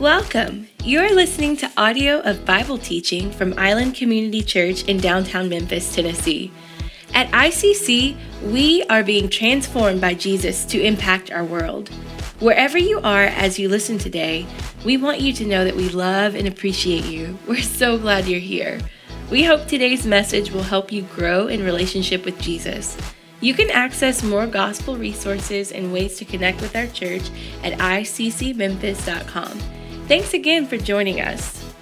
Welcome. You're listening to audio of Bible teaching from Island Community Church in downtown Memphis, Tennessee. At ICC, we are being transformed by Jesus to impact our world. Wherever you are as you listen today, we want you to know that we love and appreciate you. We're so glad you're here. We hope today's message will help you grow in relationship with Jesus. You can access more gospel resources and ways to connect with our church at iccmemphis.com. Thanks again for joining us.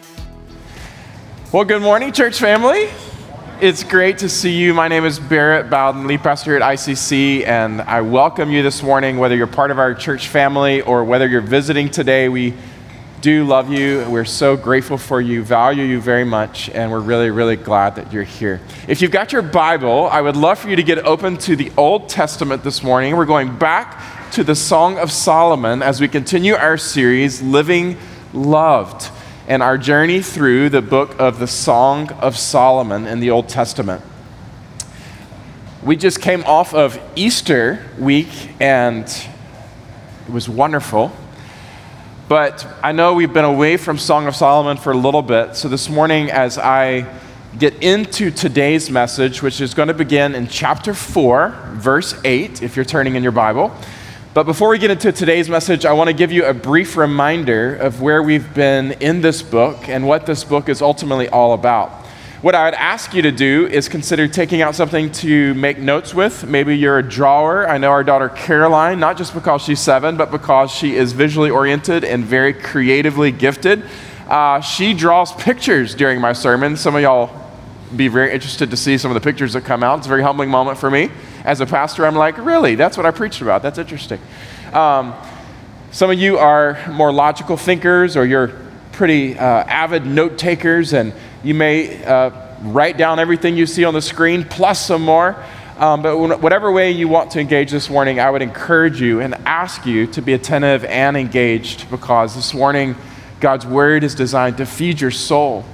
Well, good morning, church family. It's great to see you. My name is Barrett Bowden, lead pastor here at ICC, and I welcome you this morning, whether you're part of our church family or whether you're visiting today. We do love you. We're so grateful for you, value you very much, and we're really, really glad that you're here. If you've got your Bible, I would love for you to get open to the Old Testament this morning. We're going back to the Song of Solomon as we continue our series, Living Loved, and our journey through the book of the Song of Solomon in the Old Testament. We just came off of Easter week, and it was wonderful. But I know we've been away from Song of Solomon for a little bit. So this morning, as I get into today's message, which is going to begin in chapter 4, verse 8, if you're turning in your Bible. But before we get into today's message, I want to give you a brief reminder of where we've been in this book and what this book is ultimately all about. What I would ask you to do is consider taking out something to make notes with. Maybe you're a drawer. I know our daughter Caroline, not just because she's seven, but because she is visually oriented and very creatively gifted. Uh, she draws pictures during my sermon. Some of y'all be very interested to see some of the pictures that come out. It's a very humbling moment for me. As a pastor, I'm like, really? That's what I preached about. That's interesting. Um, some of you are more logical thinkers or you're pretty uh, avid note takers and you may uh, write down everything you see on the screen plus some more. Um, but whatever way you want to engage this morning, I would encourage you and ask you to be attentive and engaged because this morning, God's word is designed to feed your soul.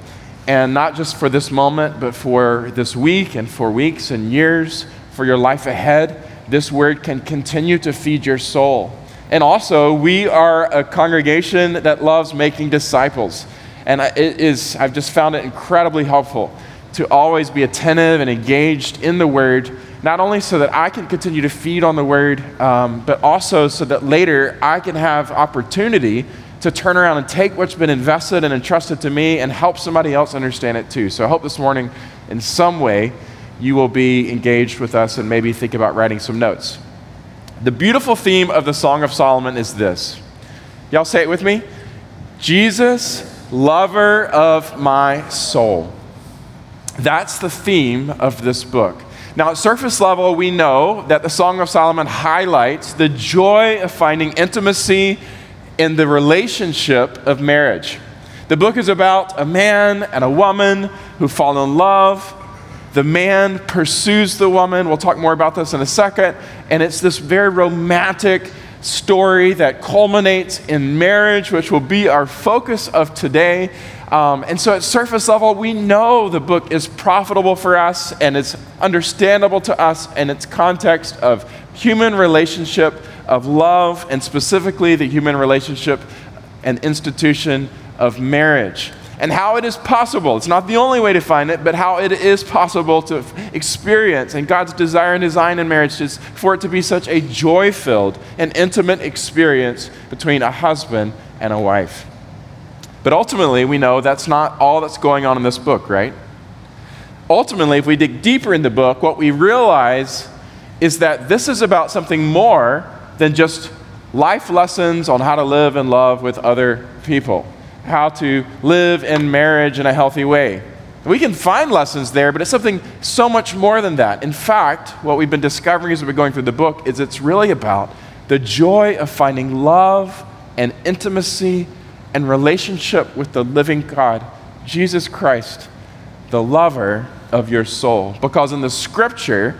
And not just for this moment, but for this week and for weeks and years, for your life ahead. This word can continue to feed your soul. And also, we are a congregation that loves making disciples. And it is, I've just found it incredibly helpful to always be attentive and engaged in the Word, not only so that I can continue to feed on the Word, um, but also so that later I can have opportunity to turn around and take what's been invested and entrusted to me and help somebody else understand it too. So I hope this morning, in some way, you will be engaged with us and maybe think about writing some notes. The beautiful theme of the Song of Solomon is this. Y'all say it with me? Jesus lover of my soul. That's the theme of this book. Now, at surface level, we know that the Song of Solomon highlights the joy of finding intimacy in the relationship of marriage. The book is about a man and a woman who fall in love. The man pursues the woman. We'll talk more about this in a second. And it's this very romantic, story that culminates in marriage, which will be our focus of today. Um, and so, at surface level, we know the book is profitable for us and it's understandable to us in its context of human relationship, of love, and specifically the human relationship and institution of marriage and how it is possible. It's not the only way to find it, but how it is possible to experience. And God's desire and design in marriage is for it to be such a joy filled and intimate experience between a husband and a wife. But ultimately, we know that's not all that's going on in this book, right? Ultimately, if we dig deeper in the book, what we realize is that this is about something more than just life lessons on how to live and love with other people how to live in marriage in a healthy way. We can find lessons there, but it's something so much more than that. In fact, what we've been discovering as we've been going through the book is it's really about the joy of finding love and intimacy and relationship with the living God, Jesus Christ, the lover of your soul. Because in the scripture,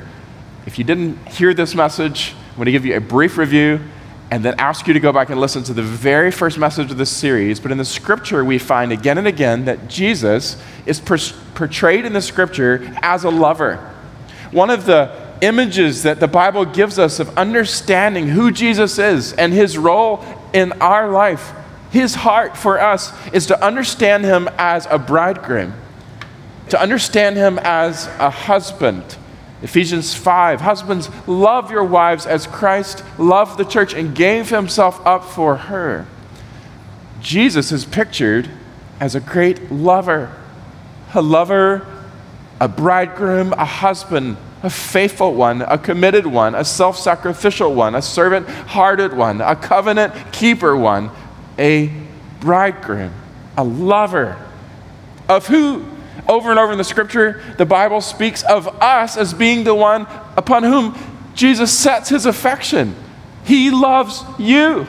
if you didn't hear this message, I'm going to give you a brief review and then ask you to go back and listen to the very first message of this series. But in the scripture, we find again and again that Jesus is portrayed in the scripture as a lover. One of the images that the Bible gives us of understanding who Jesus is and his role in our life, His heart for us is to understand Him as a bridegroom, to understand Him as a husband. Ephesians 5 Husbands, love your wives as Christ loved the church and gave Himself up for her. Jesus is pictured as a great lover, a lover, a bridegroom, a husband, a faithful one, a committed one, a self sacrificial one, a servant hearted one, a covenant keeper one, a bridegroom, a lover. Of who? Over and over in the scripture, the Bible speaks of us as being the one upon whom Jesus sets his affection. He loves you,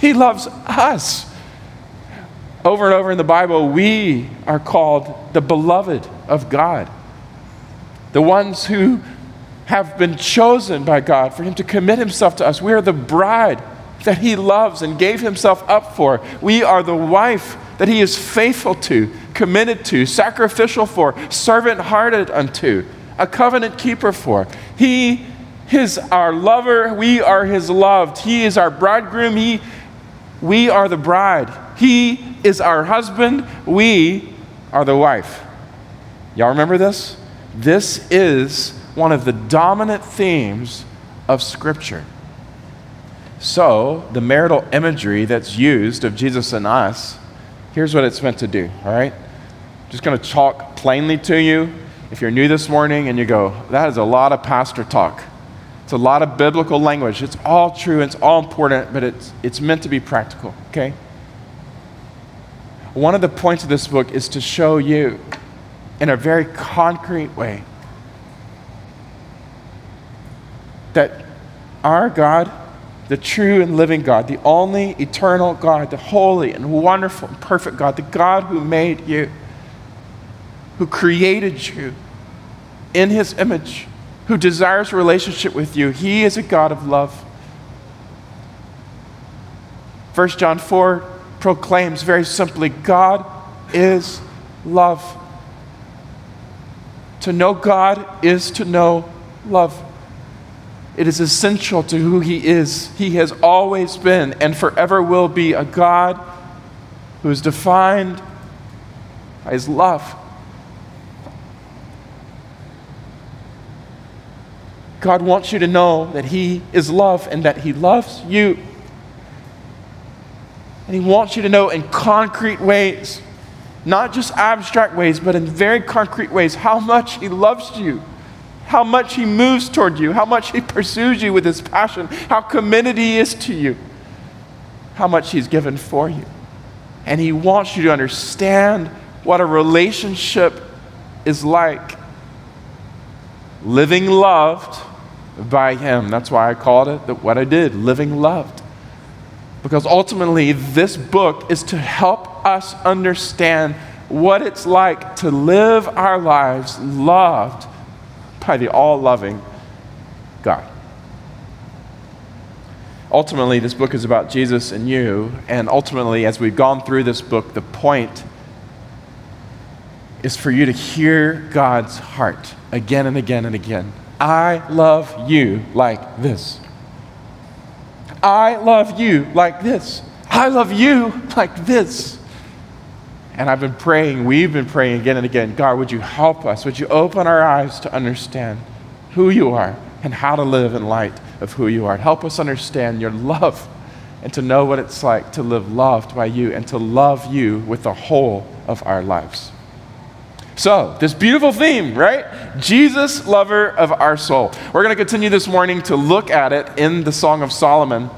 He loves us. Over and over in the Bible, we are called the beloved of God, the ones who have been chosen by God for Him to commit Himself to us. We are the bride that He loves and gave Himself up for. We are the wife that He is faithful to, committed to, sacrificial for, servant hearted unto, a covenant keeper for. He is our lover. We are His loved. He is our bridegroom. He, we are the bride. He is our husband. We are the wife. Y'all remember this? This is one of the dominant themes of Scripture. So, the marital imagery that's used of Jesus and us, here's what it's meant to do, all right? Just going to talk plainly to you. If you're new this morning and you go, that is a lot of pastor talk. It's a lot of biblical language. It's all true, it's all important, but it's, it's meant to be practical, okay? One of the points of this book is to show you in a very concrete way that our God the true and living God, the only eternal God, the holy and wonderful and perfect God, the God who made you, who created you in his image, who desires relationship with you. He is a God of love. 1 John 4 proclaims very simply God is love. To know God is to know love. It is essential to who He is. He has always been and forever will be a God who is defined by His love. God wants you to know that He is love and that He loves you. And He wants you to know in concrete ways, not just abstract ways, but in very concrete ways, how much He loves you how much He moves toward you, how much He pursues you with His passion, how committed He is to you, how much He's given for you. And He wants you to understand what a relationship is like. Living loved by Him. That's why I called it what I did living loved. Because ultimately, this book is to help us understand what it's like to live our lives loved by the all loving God. Ultimately, this book is about Jesus and you, and ultimately, as we've gone through this book, the point is for you to hear God's heart again and again and again. I love you like this. I love you like this. I love you like this. And I've been praying, we've been praying again and again God, would you help us? Would you open our eyes to understand who you are and how to live in light of who you are? Help us understand your love and to know what it's like to live loved by you and to love you with the whole of our lives. So, this beautiful theme, right? Jesus, lover of our soul. We're going to continue this morning to look at it in the Song of Solomon.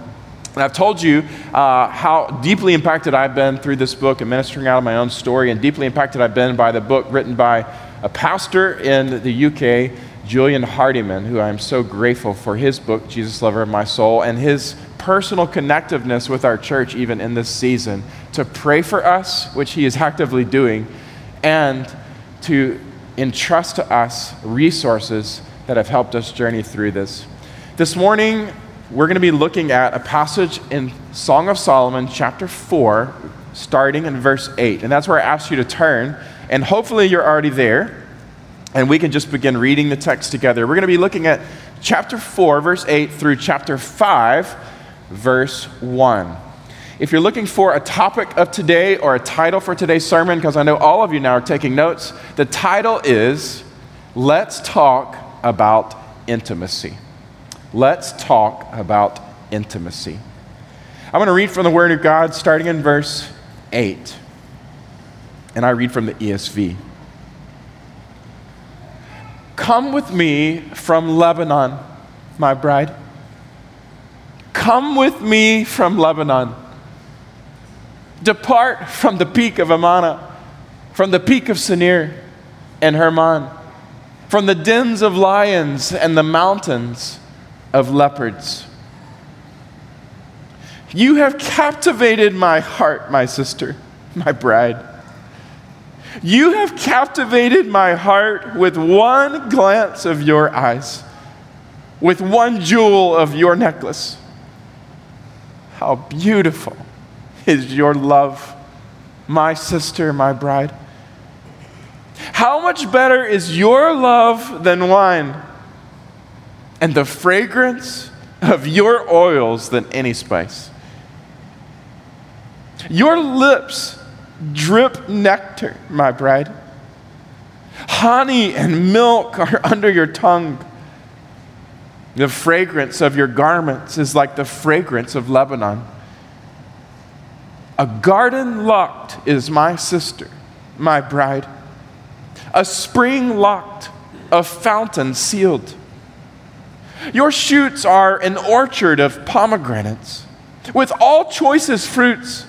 And I've told you uh, how deeply impacted I've been through this book and ministering out of my own story, and deeply impacted I've been by the book written by a pastor in the UK, Julian Hardyman, who I'm so grateful for his book, Jesus Lover of My Soul, and his personal connectiveness with our church, even in this season, to pray for us, which he is actively doing, and to entrust to us resources that have helped us journey through this. This morning, we're going to be looking at a passage in Song of Solomon, chapter 4, starting in verse 8. And that's where I asked you to turn. And hopefully you're already there. And we can just begin reading the text together. We're going to be looking at chapter 4, verse 8, through chapter 5, verse 1. If you're looking for a topic of today or a title for today's sermon, because I know all of you now are taking notes, the title is Let's Talk About Intimacy. Let's talk about intimacy. I'm going to read from the Word of God starting in verse 8. And I read from the ESV. Come with me from Lebanon, my bride. Come with me from Lebanon. Depart from the peak of Amana, from the peak of Senir and Hermon, from the dens of lions and the mountains of leopards. You have captivated my heart, my sister, my bride. You have captivated my heart with one glance of your eyes, with one jewel of your necklace. How beautiful is your love, my sister, my bride. How much better is your love than wine, and the fragrance of your oils than any spice? Your lips drip nectar, my bride. Honey and milk are under your tongue. The fragrance of your garments is like the fragrance of Lebanon. A garden locked is my sister, my bride. A spring locked, a fountain sealed. Your shoots are an orchard of pomegranates with all choicest fruits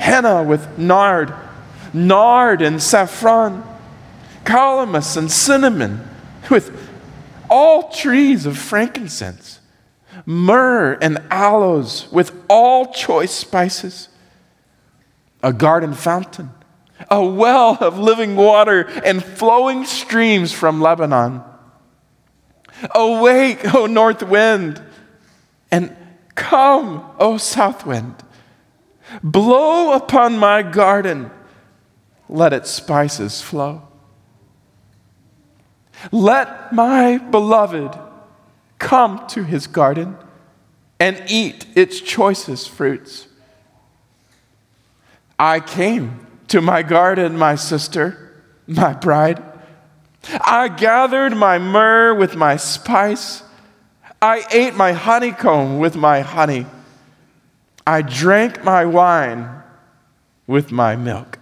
henna with nard, nard and saffron, calamus and cinnamon, with all trees of frankincense, myrrh and aloes, with all choice spices, a garden fountain, a well of living water, and flowing streams from Lebanon. Awake, O north wind, and come, O south wind. Blow upon my garden, let its spices flow. Let my beloved come to his garden and eat its choicest fruits. I came to my garden, my sister, my bride. I gathered my myrrh with my spice. I ate my honeycomb with my honey. I drank my wine with my milk.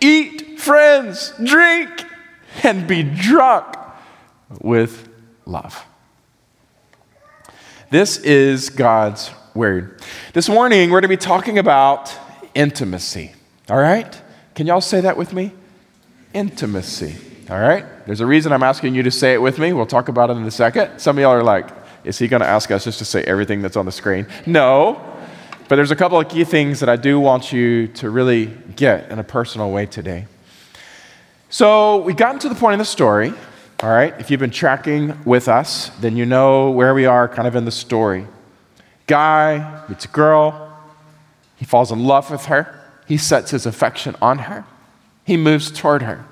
Eat, friends, drink, and be drunk with love. This is God's word. This morning, we're going to be talking about intimacy. All right? Can y'all say that with me? Intimacy. All right? There's a reason I'm asking you to say it with me. We'll talk about it in a second. Some of y'all are like, is he going to ask us just to say everything that's on the screen? No. But there's a couple of key things that I do want you to really get in a personal way today. So we've gotten to the point in the story, all right? If you've been tracking with us, then you know where we are kind of in the story. Guy meets a girl, he falls in love with her, he sets his affection on her, he moves toward her.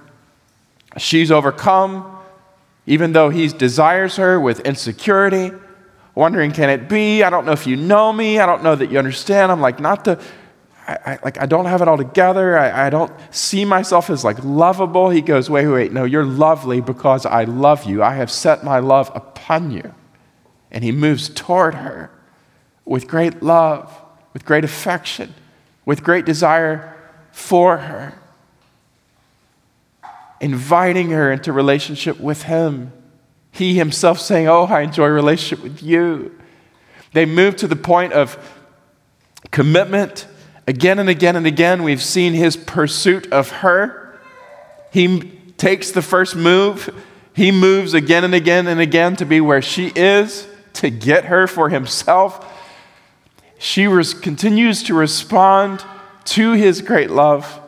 She's overcome even though he desires her with insecurity, wondering, can it be? I don't know if you know me. I don't know that you understand. I'm like, not the, I, I like, I don't have it all together. I, I don't see myself as like lovable. He goes, wait, wait, wait. No, you're lovely because I love you. I have set my love upon you. And he moves toward her with great love, with great affection, with great desire for her inviting her into relationship with him. He himself saying, Oh, I enjoy relationship with you. They move to the point of commitment. Again and again and again, we've seen his pursuit of her. He takes the first move. He moves again and again and again to be where she is, to get her for himself. She res- continues to respond to his great love.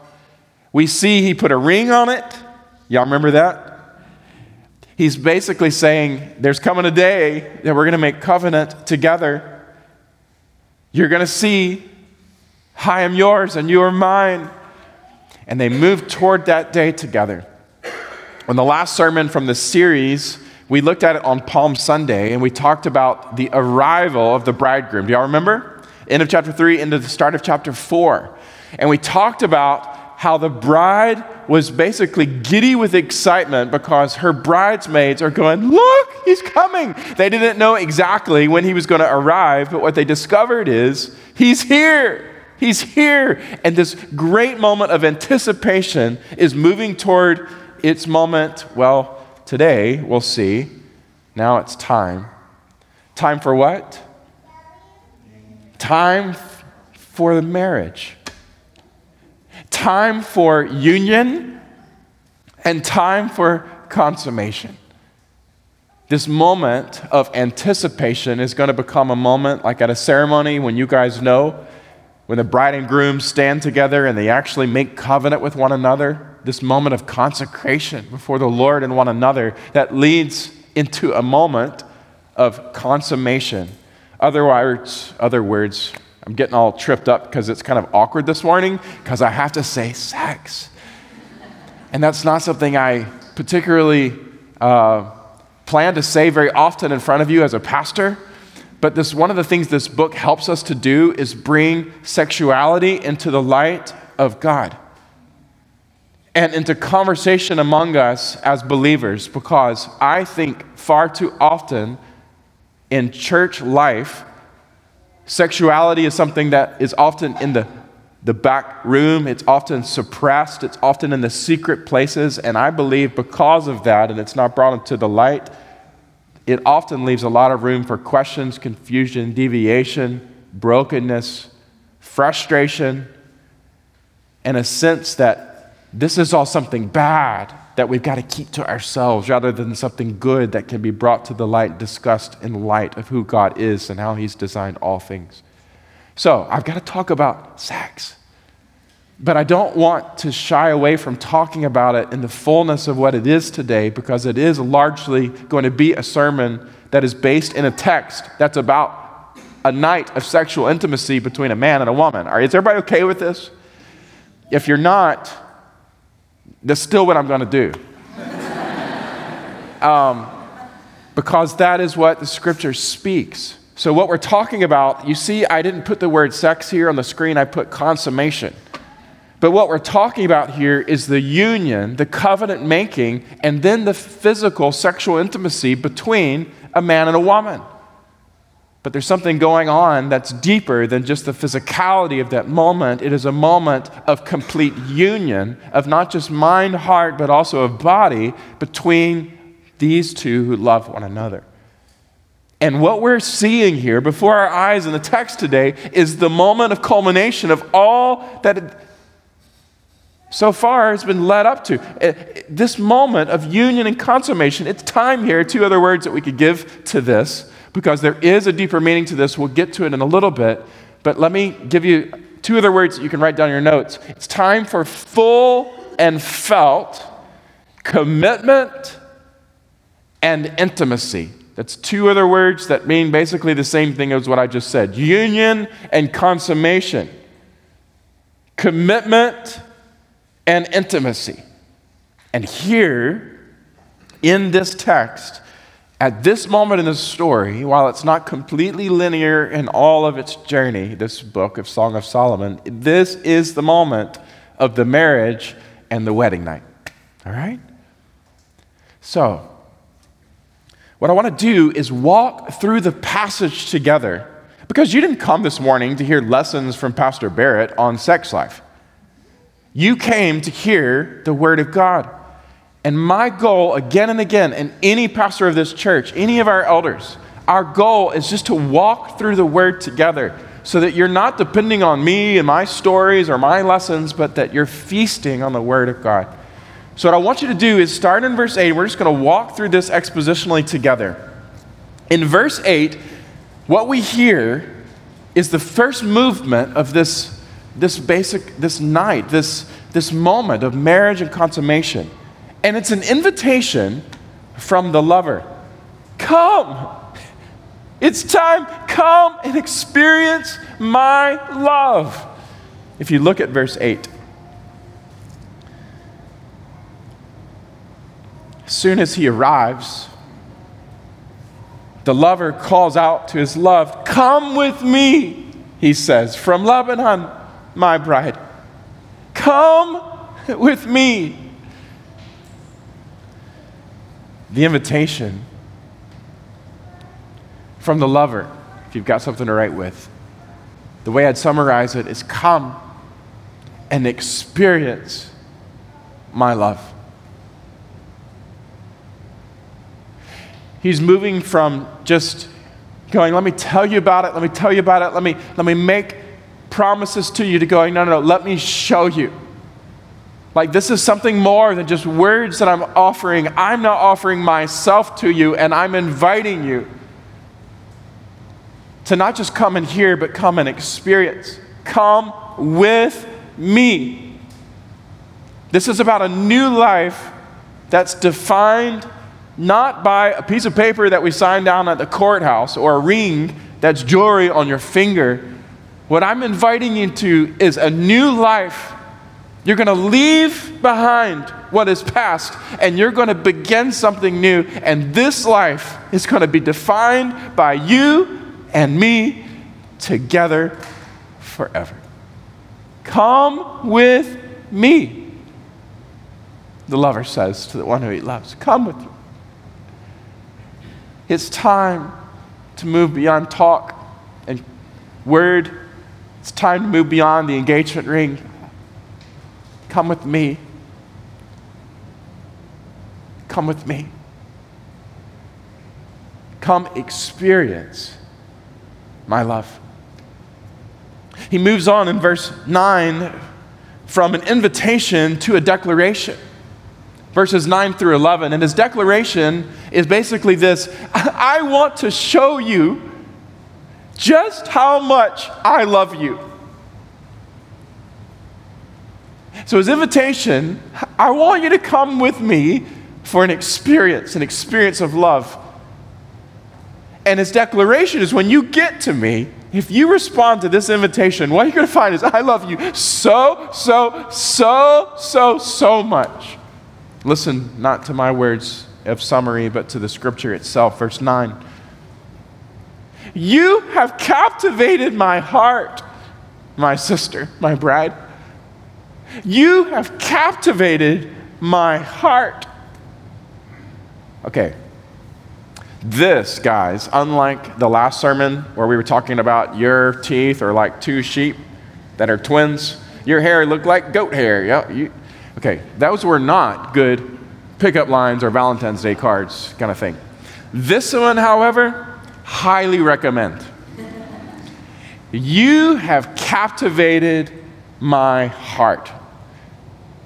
We see he put a ring on it. Y'all remember that? He's basically saying, There's coming a day that we're going to make covenant together. You're going to see, I am yours and you are mine. And they move toward that day together. On the last sermon from the series, we looked at it on Palm Sunday and we talked about the arrival of the bridegroom. Do y'all remember? end of chapter 3 into the start of chapter 4. And we talked about how the bride was basically giddy with excitement because her bridesmaids are going, Look, he's coming. They didn't know exactly when he was going to arrive, but what they discovered is he's here. He's here. And this great moment of anticipation is moving toward its moment. Well, today we'll see. Now it's time. Time for what? Time for the marriage time for union and time for consummation. This moment of anticipation is going to become a moment like at a ceremony when you guys know when the bride and groom stand together and they actually make covenant with one another. This moment of consecration before the Lord and one another that leads into a moment of consummation. Other words, other words, I'm getting all tripped up because it's kind of awkward this morning because I have to say sex. And that's not something I particularly uh, plan to say very often in front of you as a pastor. But this one of the things this book helps us to do is bring sexuality into the light of God and into conversation among us as believers because I think far too often in church life Sexuality is something that is often in the, the back room, it's often suppressed, it's often in the secret places. And I believe because of that, and it's not brought into the light, it often leaves a lot of room for questions, confusion, deviation, brokenness, frustration, and a sense that this is all something bad that we've got to keep to ourselves rather than something good that can be brought to the light, discussed in light of who God is and how He's designed all things. So, I've got to talk about sex. But I don't want to shy away from talking about it in the fullness of what it is today because it is largely going to be a sermon that is based in a text that's about a night of sexual intimacy between a man and a woman. All right, is everybody okay with this? If you're not, that's still what I'm going to do. um, because that is what the scripture speaks. So, what we're talking about, you see, I didn't put the word sex here on the screen, I put consummation. But what we're talking about here is the union, the covenant making, and then the physical sexual intimacy between a man and a woman. But there's something going on that's deeper than just the physicality of that moment. It is a moment of complete union of not just mind, heart, but also of body between these two who love one another. And what we're seeing here before our eyes in the text today is the moment of culmination of all that so far has been led up to. Uh, this moment of union and consummation, it's time here, two other words that we could give to this because there is a deeper meaning to this. We'll get to it in a little bit. But let me give you two other words that you can write down in your notes. It's time for full and felt commitment and intimacy. That's two other words that mean basically the same thing as what I just said union and consummation, commitment and intimacy. And here in this text, at this moment in the story, while it's not completely linear in all of its journey, this book of Song of Solomon, this is the moment of the marriage and the wedding night. All right? So, what I want to do is walk through the passage together because you didn't come this morning to hear lessons from Pastor Barrett on sex life. You came to hear the Word of God. And my goal, again and again, and any pastor of this church, any of our elders, our goal is just to walk through the Word together so that you're not depending on me and my stories or my lessons, but that you're feasting on the Word of God. So, what I want you to do is start in verse 8. We're just going to walk through this expositionally together. In verse 8, what we hear is the first movement of this, this basic, this night, this, this moment of marriage and consummation. And it's an invitation from the lover Come! It's time. Come and experience my love. If you look at verse 8, as soon as he arrives, the lover calls out to his love, Come with me. he says, from Lebanon, my bride. Come with me. The invitation from the lover, if you've got something to write with, the way I'd summarize it is come and experience my love. He's moving from just going, let me tell you about it, let me tell you about it, let me, let me make promises to you, to going, no, no, no, let me show you. Like, this is something more than just words that I'm offering. I'm now offering myself to you, and I'm inviting you to not just come and hear, but come and experience. Come with me. This is about a new life that's defined not by a piece of paper that we sign down at the courthouse or a ring that's jewelry on your finger. What I'm inviting you to is a new life. You're going to leave behind what is past and you're going to begin something new. And this life is going to be defined by you and me together forever. Come with me, the lover says to the one who he loves. Come with me. It's time to move beyond talk and word. It's time to move beyond the engagement ring. Come with me. Come with me. Come experience my love. He moves on in verse 9 from an invitation to a declaration. Verses 9 through 11. And his declaration is basically this I want to show you just how much I love you. So, his invitation, I want you to come with me for an experience, an experience of love. And his declaration is when you get to me, if you respond to this invitation, what you're going to find is I love you so, so, so, so, so much. Listen not to my words of summary, but to the scripture itself. Verse 9. You have captivated my heart, my sister, my bride. You have captivated my heart. Okay, this, guys, unlike the last sermon where we were talking about your teeth are like two sheep that are twins, your hair looked like goat hair. Yeah, you, okay, those were not good pickup lines or Valentine's Day cards kind of thing. This one, however, highly recommend. You have captivated my heart.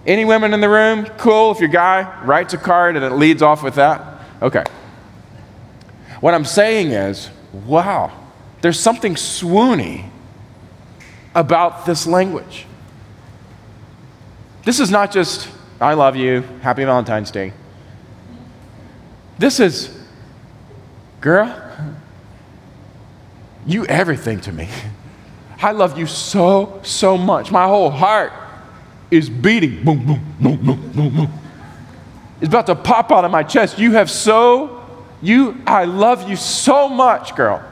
Any women in the room? Cool. If your guy writes a card and it leads off with that? Okay. What I'm saying is, wow, there's something swoony about this language. This is not just, I love you, happy Valentine's Day. This is, girl, you everything to me. I love you so, so much. My whole heart is beating. Boom, boom, boom, boom, boom, boom. It's about to pop out of my chest. You have so you, I love you so much, girl.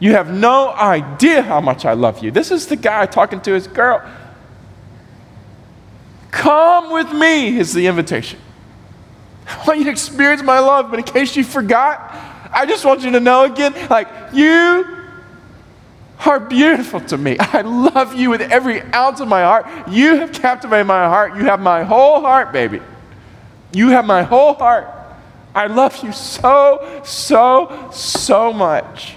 You have no idea how much I love you. This is the guy talking to his girl. Come with me is the invitation. I want you to experience my love, but in case you forgot, I just want you to know again like, you are beautiful to me. I love you with every ounce of my heart. You have captivated my heart. You have my whole heart, baby. You have my whole heart. I love you so, so, so much.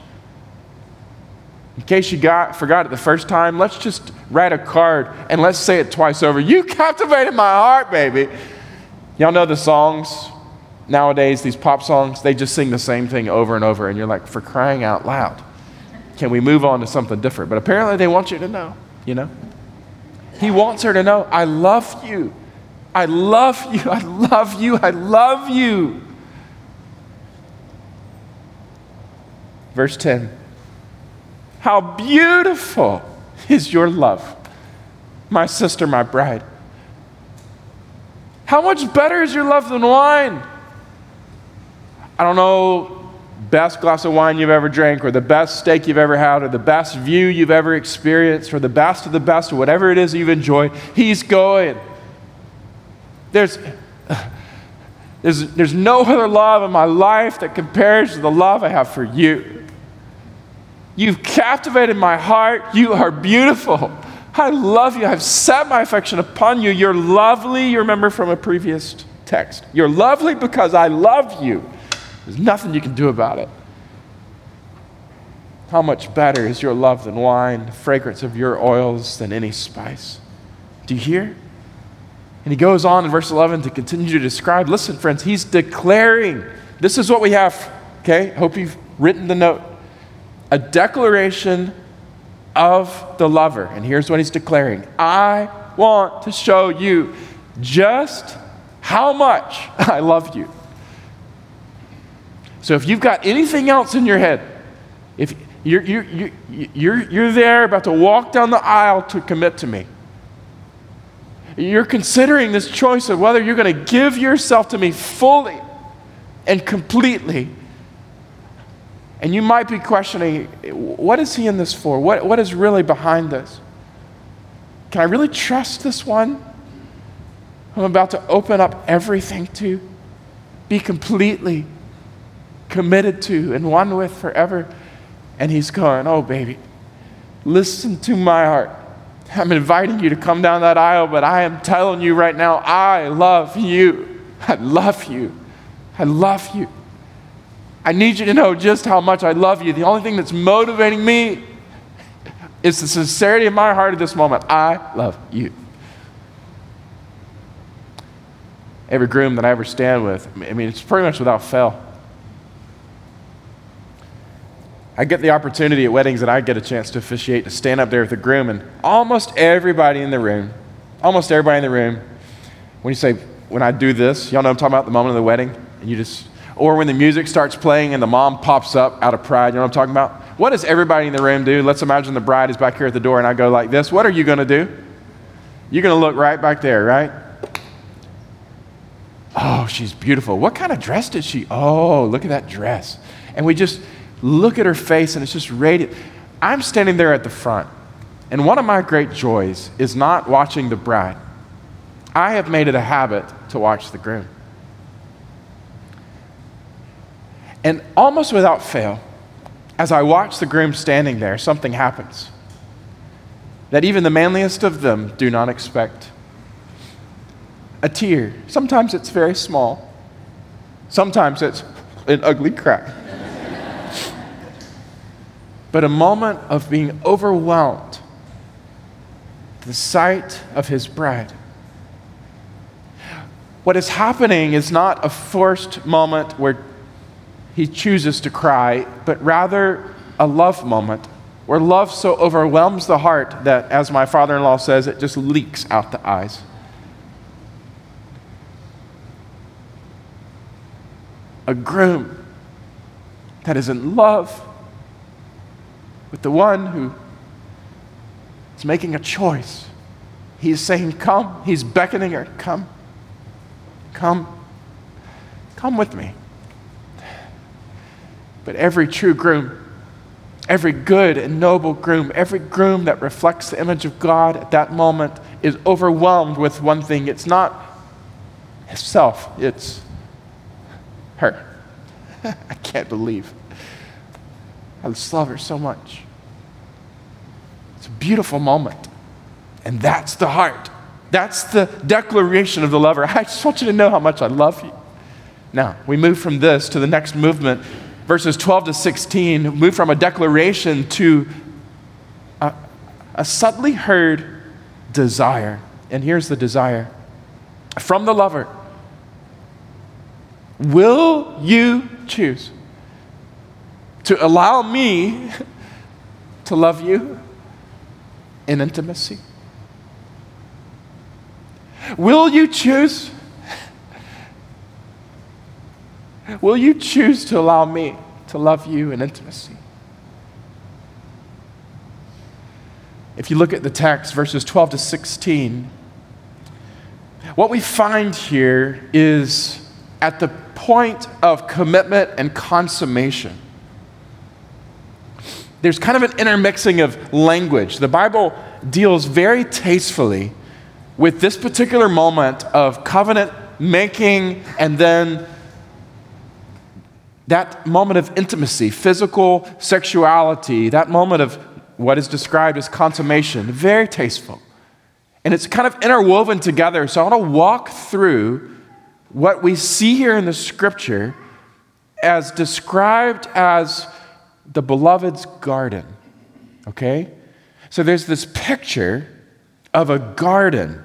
In case you got, forgot it the first time, let's just write a card and let's say it twice over. You captivated my heart, baby. Y'all know the songs nowadays, these pop songs, they just sing the same thing over and over, and you're like, for crying out loud. Can we move on to something different? But apparently, they want you to know, you know? He wants her to know, I love you. I love you. I love you. I love you. Verse 10 How beautiful is your love, my sister, my bride. How much better is your love than wine? I don't know best glass of wine you've ever drank, or the best steak you've ever had, or the best view you've ever experienced, or the best of the best, or whatever it is you've enjoyed. He's going. There's, there's, there's no other love in my life that compares to the love I have for you. You've captivated my heart. You are beautiful. I love you. I've set my affection upon you. You're lovely. You remember from a previous text. You're lovely because I love you. There's nothing you can do about it. How much better is your love than wine, the fragrance of your oils than any spice? Do you hear? And he goes on in verse 11 to continue to describe. Listen, friends, he's declaring this is what we have, okay? Hope you've written the note. A declaration of the lover. And here's what he's declaring I want to show you just how much I love you. So if you've got anything else in your head, if you're, you're, you're, you're, there about to walk down the aisle to commit to me, you're considering this choice of whether you're going to give yourself to me fully and completely. And you might be questioning what is he in this for? What, what is really behind this? Can I really trust this one? I'm about to open up everything to, be completely committed to and one with forever. And he's going, Oh, baby, listen to my heart. I'm inviting you to come down that aisle, but I am telling you right now, I love you. I love you. I love you. I need you to know just how much I love you. The only thing that's motivating me is the sincerity of my heart at this moment. I love you. Every groom that I ever stand with, I mean, it's pretty much without fail. I get the opportunity at weddings that I get a chance to officiate to stand up there with the groom, and almost everybody in the room, almost everybody in the room, when you say, when I do this, y'all know I'm talking about the moment of the wedding, and you just, or when the music starts playing and the mom pops up out of pride, you know what I'm talking about? What does everybody in the room do? Let's imagine the bride is back here at the door, and I go like this. What are you going to do? You're going to look right back there, right? Oh, she's beautiful. What kind of dress did she? Oh, look at that dress. And we just, look at her face and it's just radiant. I'm standing there at the front, and one of my great joys is not watching the bride. I have made it a habit to watch the groom. And almost without fail, as I watch the groom standing there, something happens that even the manliest of them do not expect. A tear. Sometimes it's very small, sometimes it's an ugly cry but a moment of being overwhelmed the sight of his bride. What is happening is not a forced moment where he chooses to cry, but rather a love moment where love so overwhelms the heart that, as my father in law says, it just leaks out the eyes. A groom that is in love with the one who is making a choice. He's saying, Come. He's beckoning her, Come. Come. Come with me. But every true groom, every good and noble groom, every groom that reflects the image of God at that moment is overwhelmed with one thing. It's not himself, it's her. I can't believe I just love her so much. It's a beautiful moment. And that's the heart. That's the declaration of the lover. I just want you to know how much I love you. Now, we move from this to the next movement, verses 12 to 16, move from a declaration to a, a subtly heard desire. And here's the desire from the lover Will you choose? To allow me to love you in intimacy? Will you choose? Will you choose to allow me to love you in intimacy? If you look at the text, verses 12 to 16, what we find here is at the point of commitment and consummation. There's kind of an intermixing of language. The Bible deals very tastefully with this particular moment of covenant making and then that moment of intimacy, physical sexuality, that moment of what is described as consummation, very tasteful. And it's kind of interwoven together. So I want to walk through what we see here in the scripture as described as the beloved's garden. Okay? So there's this picture of a garden.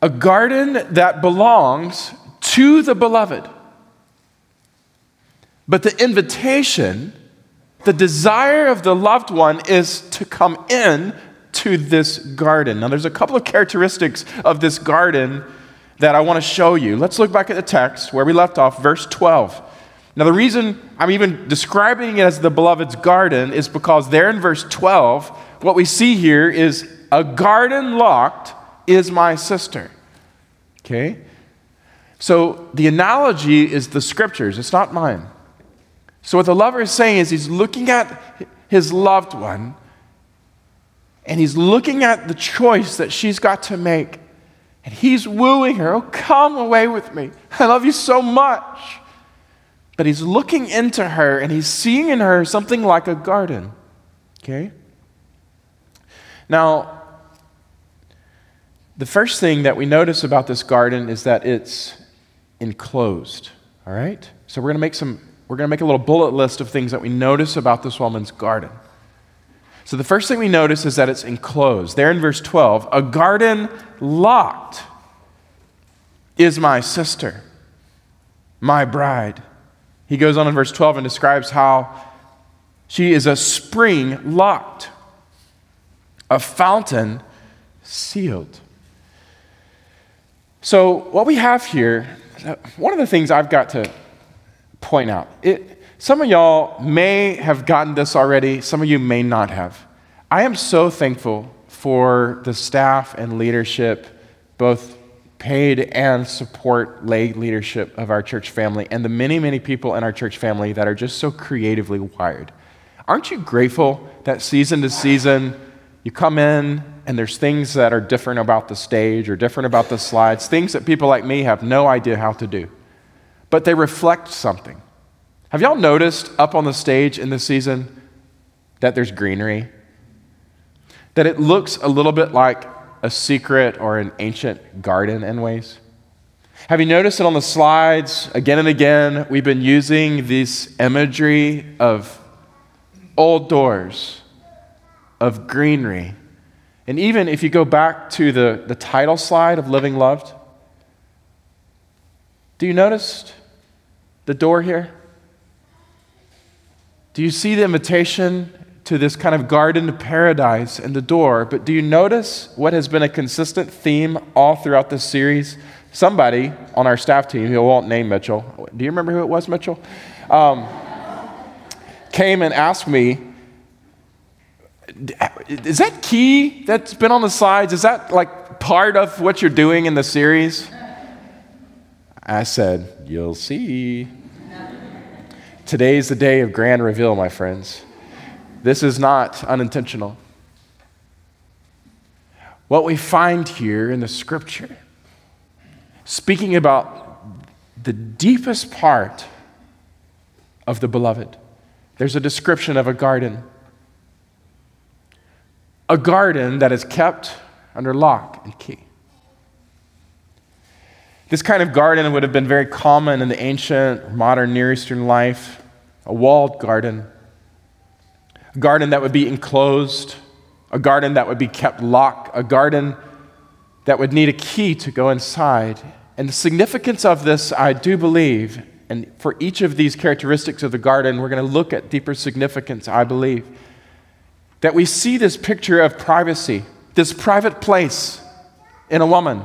A garden that belongs to the beloved. But the invitation, the desire of the loved one is to come in to this garden. Now, there's a couple of characteristics of this garden that I want to show you. Let's look back at the text where we left off, verse 12. Now, the reason I'm even describing it as the beloved's garden is because there in verse 12, what we see here is a garden locked is my sister. Okay? So the analogy is the scriptures, it's not mine. So what the lover is saying is he's looking at his loved one and he's looking at the choice that she's got to make. And he's wooing her, oh, come away with me. I love you so much. But he's looking into her and he's seeing in her something like a garden. Okay? Now, the first thing that we notice about this garden is that it's enclosed. All right? So we're going to make some we're going to make a little bullet list of things that we notice about this woman's garden. So the first thing we notice is that it's enclosed. There in verse 12, a garden locked is my sister, my bride. He goes on in verse 12 and describes how she is a spring locked, a fountain sealed. So, what we have here one of the things I've got to point out, it, some of y'all may have gotten this already, some of you may not have. I am so thankful for the staff and leadership, both paid and support lay leadership of our church family, and the many, many people in our church family that are just so creatively wired. Aren't you grateful that season to season you come in and there's things that are different about the stage or different about the slides, things that people like me have no idea how to do. But they reflect something. Have y'all noticed up on the stage in this season that there's greenery? That it looks a little bit like a secret or an ancient garden in ways? Have you noticed that on the slides, again and again, we've been using this imagery of old doors, of greenery, and even if you go back to the, the title slide of Living Loved, do you notice the door here? Do you see the invitation to this kind of garden paradise in the door? But do you notice what has been a consistent theme all throughout this series? Somebody on our staff team, who won't name Mitchell, do you remember who it was, Mitchell? Um, came and asked me, is that key that's been on the slides? Is that like part of what you're doing in the series? I said, You'll see. Today's the day of grand reveal, my friends. This is not unintentional. What we find here in the scripture, speaking about the deepest part of the beloved, there's a description of a garden a garden that is kept under lock and key. This kind of garden would have been very common in the ancient, modern Near Eastern life a walled garden, a garden that would be enclosed, a garden that would be kept locked, a garden that would need a key to go inside. And the significance of this, I do believe, and for each of these characteristics of the garden, we're going to look at deeper significance, I believe that we see this picture of privacy, this private place in a woman.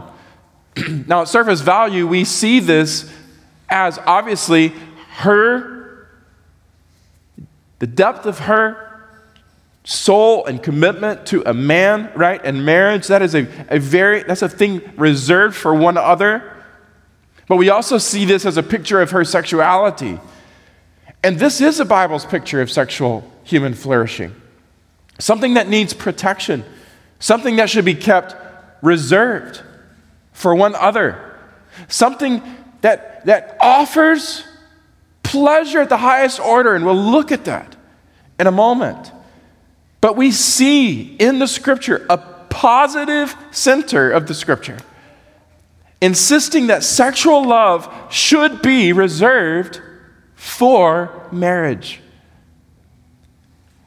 now, at surface value, we see this as obviously her, the depth of her soul and commitment to a man, right? And marriage, that is a, a very, that's a thing reserved for one other. But we also see this as a picture of her sexuality. And this is the Bible's picture of sexual human flourishing something that needs protection, something that should be kept reserved for one other, something that, that offers pleasure at the highest order. And we'll look at that in a moment. But we see in the scripture a positive center of the scripture, insisting that sexual love should be reserved for marriage.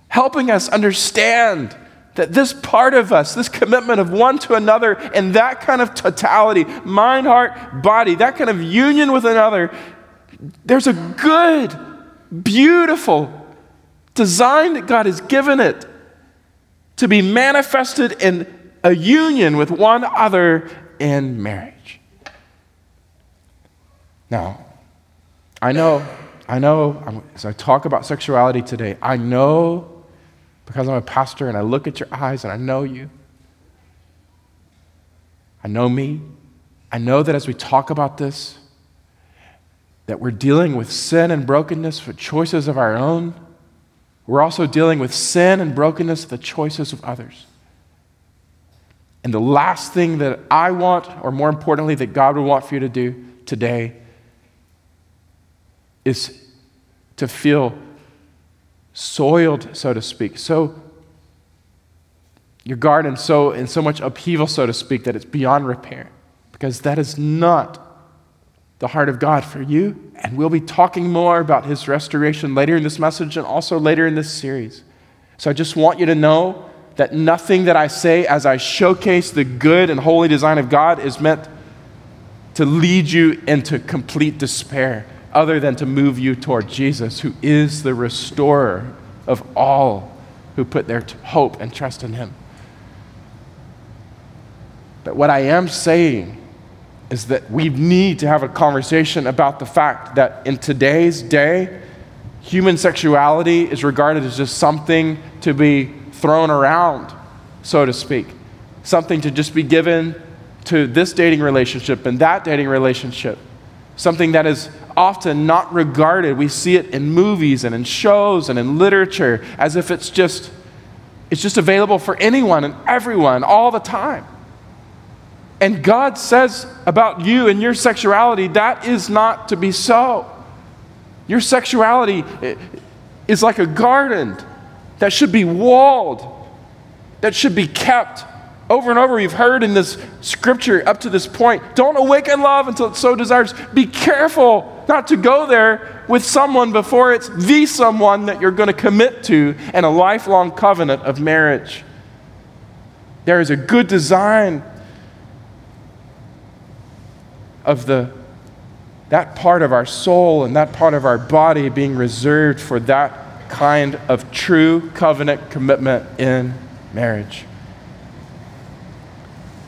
Helping us understand that this part of us, this commitment of one to another, and that kind of totality, mind, heart, body, that kind of union with another, there's a good, beautiful design that God has given it to be manifested in a union with one other in marriage. Now, I know, I know, as I talk about sexuality today, I know because I'm a pastor and I look at your eyes and I know you. I know me. I know that as we talk about this, that we're dealing with sin and brokenness for choices of our own we're also dealing with sin and brokenness, the choices of others. And the last thing that I want, or more importantly, that God would want for you to do today, is to feel soiled, so to speak. So, your garden so in so much upheaval, so to speak, that it's beyond repair. Because that is not the heart of God for you. And we'll be talking more about his restoration later in this message and also later in this series. So I just want you to know that nothing that I say as I showcase the good and holy design of God is meant to lead you into complete despair, other than to move you toward Jesus, who is the restorer of all who put their hope and trust in him. But what I am saying is that we need to have a conversation about the fact that in today's day, human sexuality is regarded as just something to be thrown around, so to speak, something to just be given to this dating relationship and that dating relationship, something that is often not regarded. We see it in movies and in shows and in literature as if it's just it's just available for anyone and everyone all the time. And God says about you and your sexuality, that is not to be so. Your sexuality is like a garden that should be walled, that should be kept. Over and over, you've heard in this scripture up to this point don't awaken love until it so desires. Be careful not to go there with someone before it's the someone that you're going to commit to in a lifelong covenant of marriage. There is a good design of the that part of our soul and that part of our body being reserved for that kind of true covenant commitment in marriage.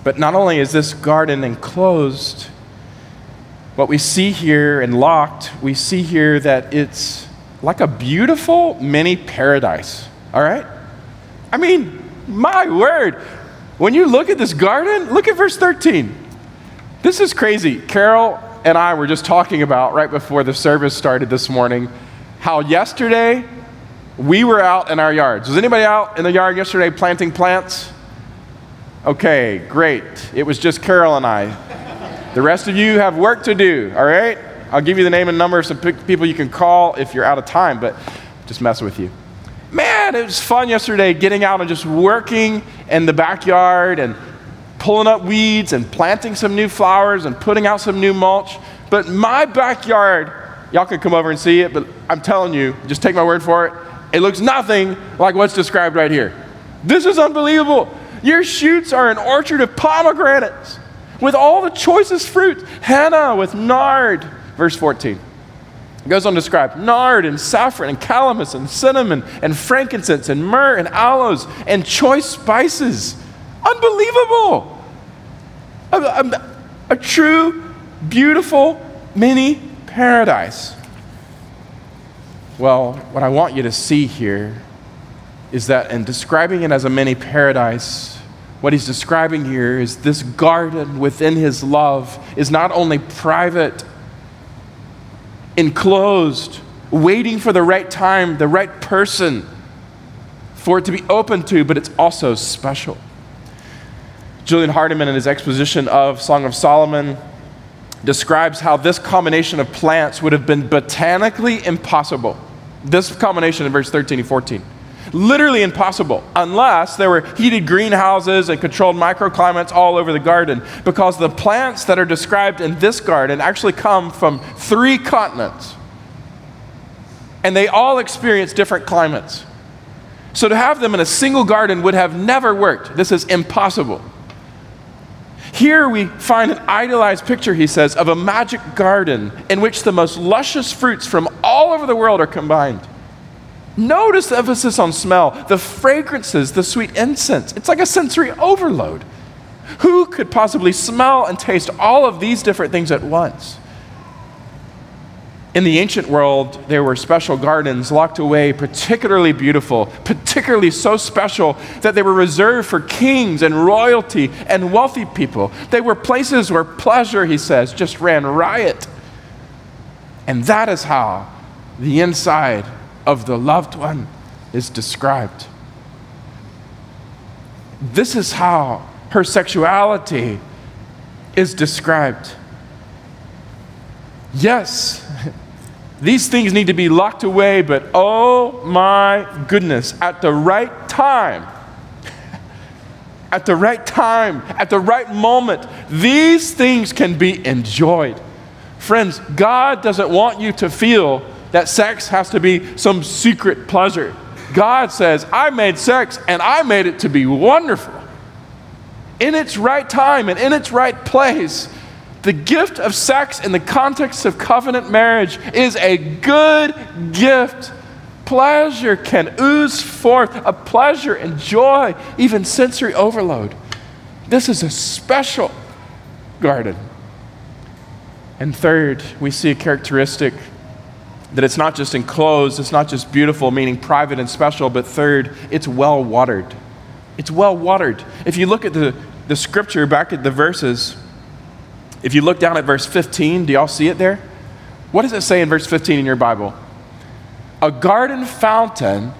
But not only is this garden enclosed, what we see here and locked, we see here that it's like a beautiful mini paradise. All right? I mean, my word. When you look at this garden, look at verse 13. This is crazy. Carol and I were just talking about right before the service started this morning how yesterday we were out in our yards. Was anybody out in the yard yesterday planting plants? Okay, great. It was just Carol and I. The rest of you have work to do, all right? I'll give you the name and number of some people you can call if you're out of time, but just mess with you. Man, it was fun yesterday getting out and just working in the backyard and pulling up weeds and planting some new flowers and putting out some new mulch. But my backyard, y'all can come over and see it, but I'm telling you, just take my word for it, it looks nothing like what's described right here. This is unbelievable. Your shoots are an orchard of pomegranates with all the choicest fruit. Henna with nard, verse 14. It goes on to describe nard and saffron and calamus and cinnamon and frankincense and myrrh and aloes and choice spices. Unbelievable a, a, a true, beautiful mini paradise. Well, what I want you to see here is that in describing it as a mini paradise, what he's describing here is this garden within his love is not only private, enclosed, waiting for the right time, the right person for it to be open to, but it's also special. Julian Hardyman, in his exposition of Song of Solomon, describes how this combination of plants would have been botanically impossible. This combination in verse 13 and 14. Literally impossible unless there were heated greenhouses and controlled microclimates all over the garden. Because the plants that are described in this garden actually come from three continents. And they all experience different climates. So to have them in a single garden would have never worked. This is impossible. Here we find an idealized picture, he says, of a magic garden in which the most luscious fruits from all over the world are combined. Notice the emphasis on smell, the fragrances, the sweet incense. It's like a sensory overload. Who could possibly smell and taste all of these different things at once? In the ancient world, there were special gardens locked away, particularly beautiful, particularly so special that they were reserved for kings and royalty and wealthy people. They were places where pleasure, he says, just ran riot. And that is how the inside of the loved one is described. This is how her sexuality is described. Yes, these things need to be locked away, but oh my goodness, at the right time, at the right time, at the right moment, these things can be enjoyed. Friends, God doesn't want you to feel that sex has to be some secret pleasure. God says, I made sex and I made it to be wonderful. In its right time and in its right place, the gift of sex in the context of covenant marriage is a good gift. Pleasure can ooze forth, a pleasure and joy, even sensory overload. This is a special garden. And third, we see a characteristic that it's not just enclosed, it's not just beautiful, meaning private and special, but third, it's well watered. It's well watered. If you look at the, the scripture back at the verses, if you look down at verse 15, do y'all see it there? What does it say in verse 15 in your Bible? A garden fountain,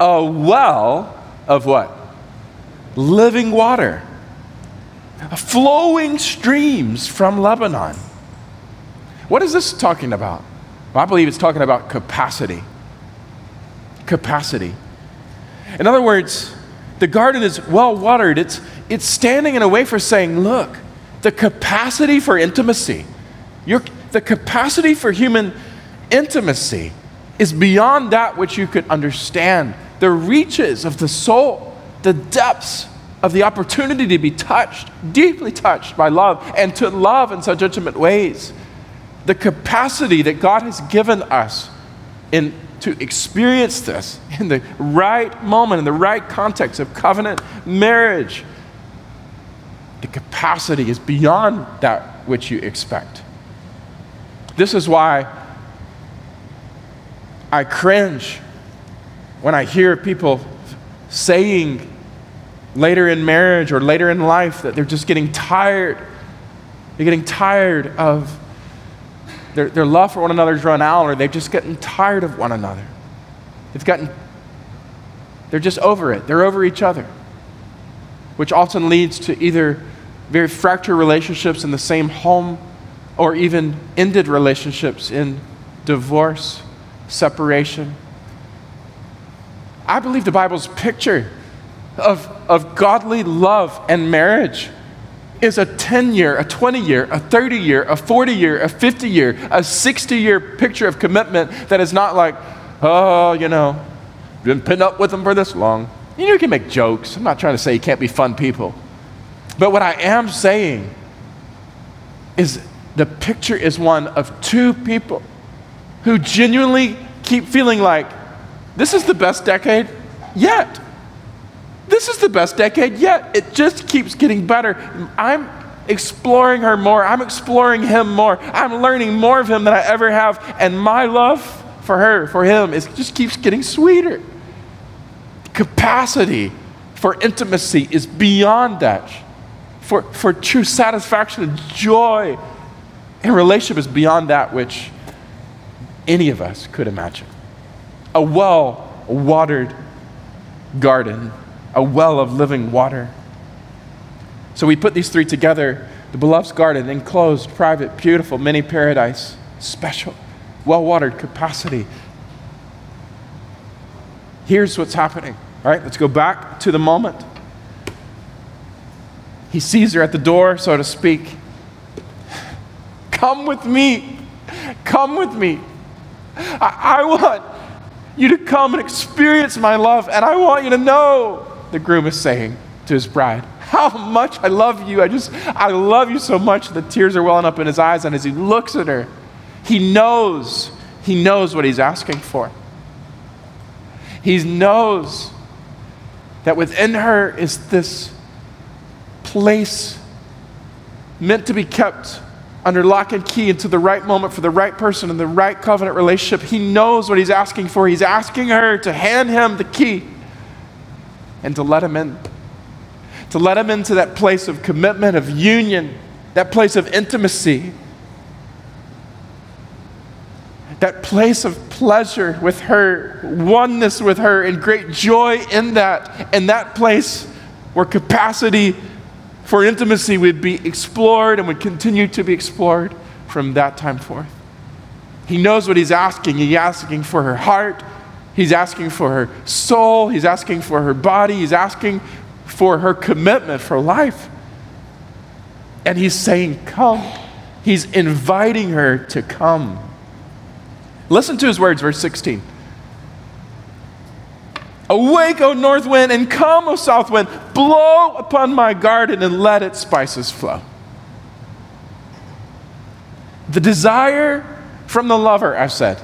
a well of what? Living water, flowing streams from Lebanon. What is this talking about? Well, I believe it's talking about capacity. Capacity. In other words, the garden is well watered. It's, it's standing in a way for saying, look, the capacity for intimacy, your, the capacity for human intimacy is beyond that which you could understand. The reaches of the soul, the depths of the opportunity to be touched, deeply touched by love, and to love in such intimate ways the capacity that God has given us in, to experience this in the right moment, in the right context of covenant marriage, the capacity is beyond that which you expect. This is why I cringe when I hear people saying later in marriage or later in life that they're just getting tired. They're getting tired of their, their love for one another's run out, or they've just gotten tired of one another. They've gotten, they're just over it. They're over each other, which often leads to either very fractured relationships in the same home or even ended relationships in divorce, separation. I believe the Bible's picture of, of godly love and marriage is a 10 year, a 20 year, a 30 year, a 40 year, a 50 year, a 60 year picture of commitment that is not like, oh, you know, been putting up with them for this long. You know, you can make jokes. I'm not trying to say you can't be fun people. But what I am saying is the picture is one of two people who genuinely keep feeling like this is the best decade yet. This is the best decade yet. It just keeps getting better. I'm exploring her more. I'm exploring him more. I'm learning more of him than I ever have. And my love for her, for him, is just keeps getting sweeter. capacity for intimacy is beyond that. For, for true satisfaction and joy in relationship is beyond that which any of us could imagine. A well watered garden, a well of living water. So we put these three together the beloved's garden, enclosed, private, beautiful, mini paradise, special, well watered capacity. Here's what's happening. All right, let's go back to the moment. He sees her at the door, so to speak. Come with me. Come with me. I, I want you to come and experience my love, and I want you to know, the groom is saying to his bride, how much I love you. I just, I love you so much. The tears are welling up in his eyes, and as he looks at her, he knows, he knows what he's asking for. He knows that within her is this place meant to be kept under lock and key into the right moment for the right person in the right covenant relationship. He knows what he's asking for. He's asking her to hand him the key and to let him in. To let him into that place of commitment, of union, that place of intimacy, that place of pleasure with her, oneness with her, and great joy in that, and that place where capacity for intimacy would be explored and would continue to be explored from that time forth. He knows what he's asking. He's asking for her heart, he's asking for her soul, he's asking for her body, he's asking for her commitment for life. And he's saying, Come. He's inviting her to come. Listen to his words, verse 16. Awake, O north wind, and come, O south wind. Blow upon my garden and let its spices flow. The desire from the lover, I said.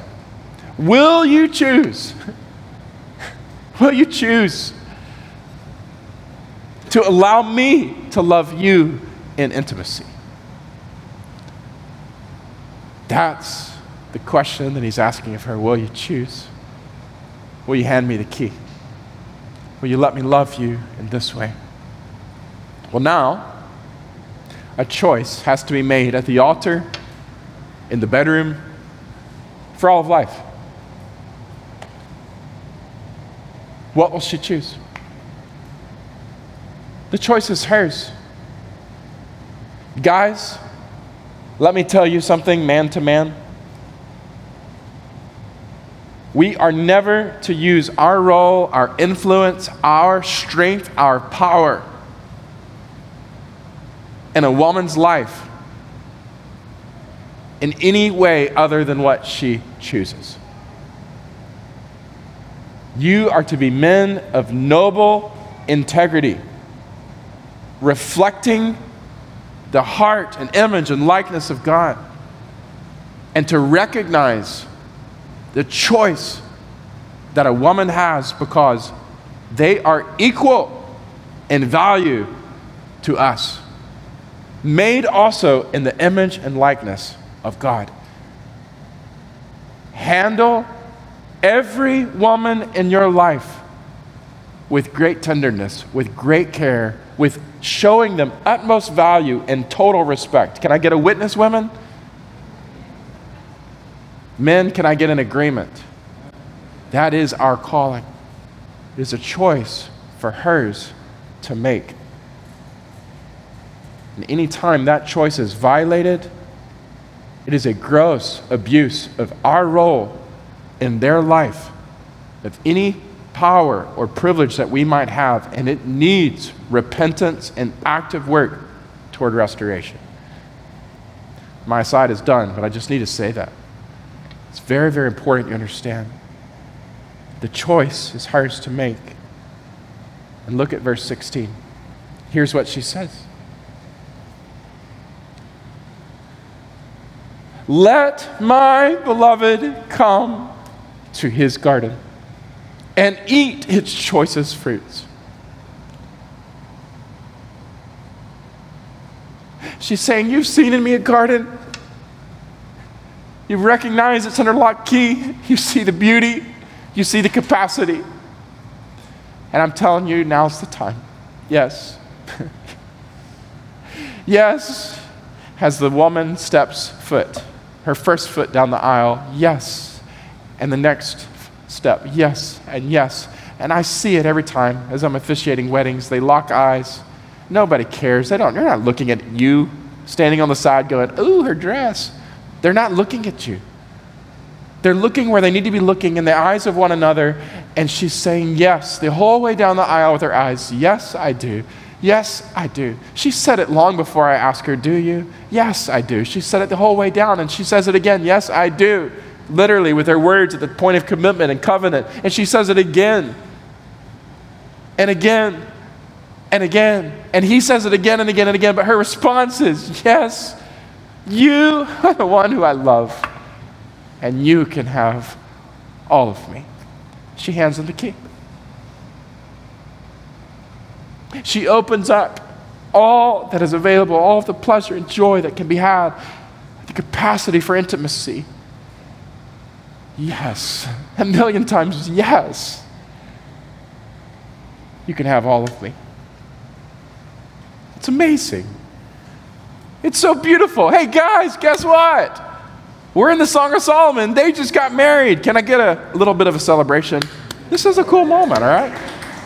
Will you choose? Will you choose to allow me to love you in intimacy? That's the question that he's asking of her. Will you choose? Will you hand me the key? Will you let me love you in this way? Well, now, a choice has to be made at the altar, in the bedroom, for all of life. What will she choose? The choice is hers. Guys, let me tell you something man to man. We are never to use our role, our influence, our strength, our power in a woman's life in any way other than what she chooses. You are to be men of noble integrity, reflecting the heart and image and likeness of God, and to recognize the choice that a woman has because they are equal in value to us, made also in the image and likeness of God. Handle every woman in your life with great tenderness, with great care, with showing them utmost value and total respect. Can I get a witness, women? Men, can I get an agreement? That is our calling. It is a choice for hers to make. And anytime that choice is violated, it is a gross abuse of our role in their life, of any power or privilege that we might have, and it needs repentance and active work toward restoration. My side is done, but I just need to say that. It's very, very important you understand. The choice is hers to make. And look at verse 16. Here's what she says Let my beloved come to his garden and eat its choicest fruits. She's saying, You've seen in me a garden you recognize it's under lock key. You see the beauty. You see the capacity. And I'm telling you, now's the time. Yes. yes, as the woman steps foot, her first foot down the aisle, yes. And the next step, yes, and yes. And I see it every time as I'm officiating weddings. They lock eyes. Nobody cares. They don't, they're not looking at you standing on the side going, ooh, her dress. They're not looking at you. They're looking where they need to be looking in the eyes of one another. And she's saying yes the whole way down the aisle with her eyes. Yes, I do. Yes, I do. She said it long before I asked her, Do you? Yes, I do. She said it the whole way down, and she says it again. Yes, I do. Literally, with her words at the point of commitment and covenant. And she says it again and again and again. And he says it again and again and again. But her response is, Yes, you are the one who I love and you can have all of me. She hands him the key. She opens up all that is available, all of the pleasure and joy that can be had, the capacity for intimacy. Yes, a million times yes. You can have all of me. It's amazing. It's so beautiful. Hey, guys, guess what? We're in the Song of Solomon. They just got married. Can I get a little bit of a celebration? This is a cool moment, all right?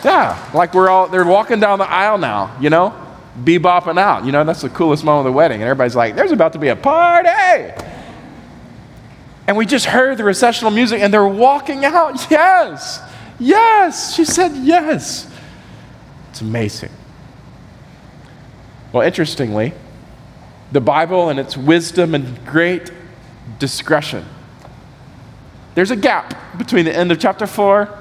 Yeah, like we're all, they're walking down the aisle now, you know, bebopping out. You know, that's the coolest moment of the wedding. And everybody's like, there's about to be a party. And we just heard the recessional music and they're walking out. Yes, yes. She said yes. It's amazing. Well, interestingly, the Bible and its wisdom and great discretion. There's a gap between the end of chapter 4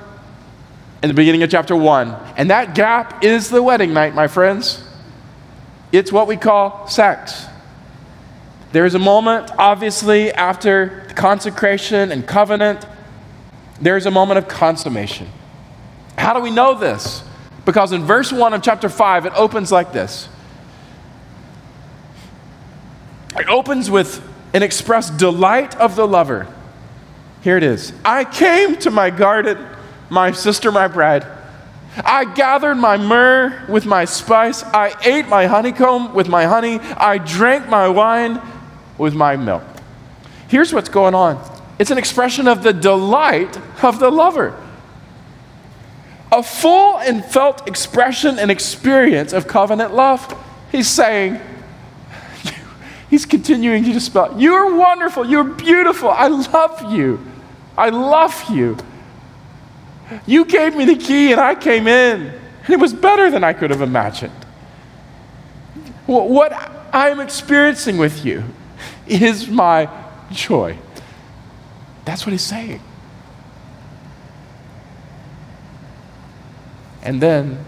and the beginning of chapter 1. And that gap is the wedding night, my friends. It's what we call sex. There is a moment, obviously, after the consecration and covenant, there's a moment of consummation. How do we know this? Because in verse 1 of chapter 5, it opens like this. It opens with an express delight of the lover. Here it is I came to my garden, my sister, my bride. I gathered my myrrh with my spice. I ate my honeycomb with my honey. I drank my wine with my milk. Here's what's going on it's an expression of the delight of the lover. A full and felt expression and experience of covenant love. He's saying, He's continuing to spell, You're wonderful. You're beautiful. I love you. I love you. You gave me the key and I came in, and it was better than I could have imagined. What I'm experiencing with you is my joy. That's what he's saying. And then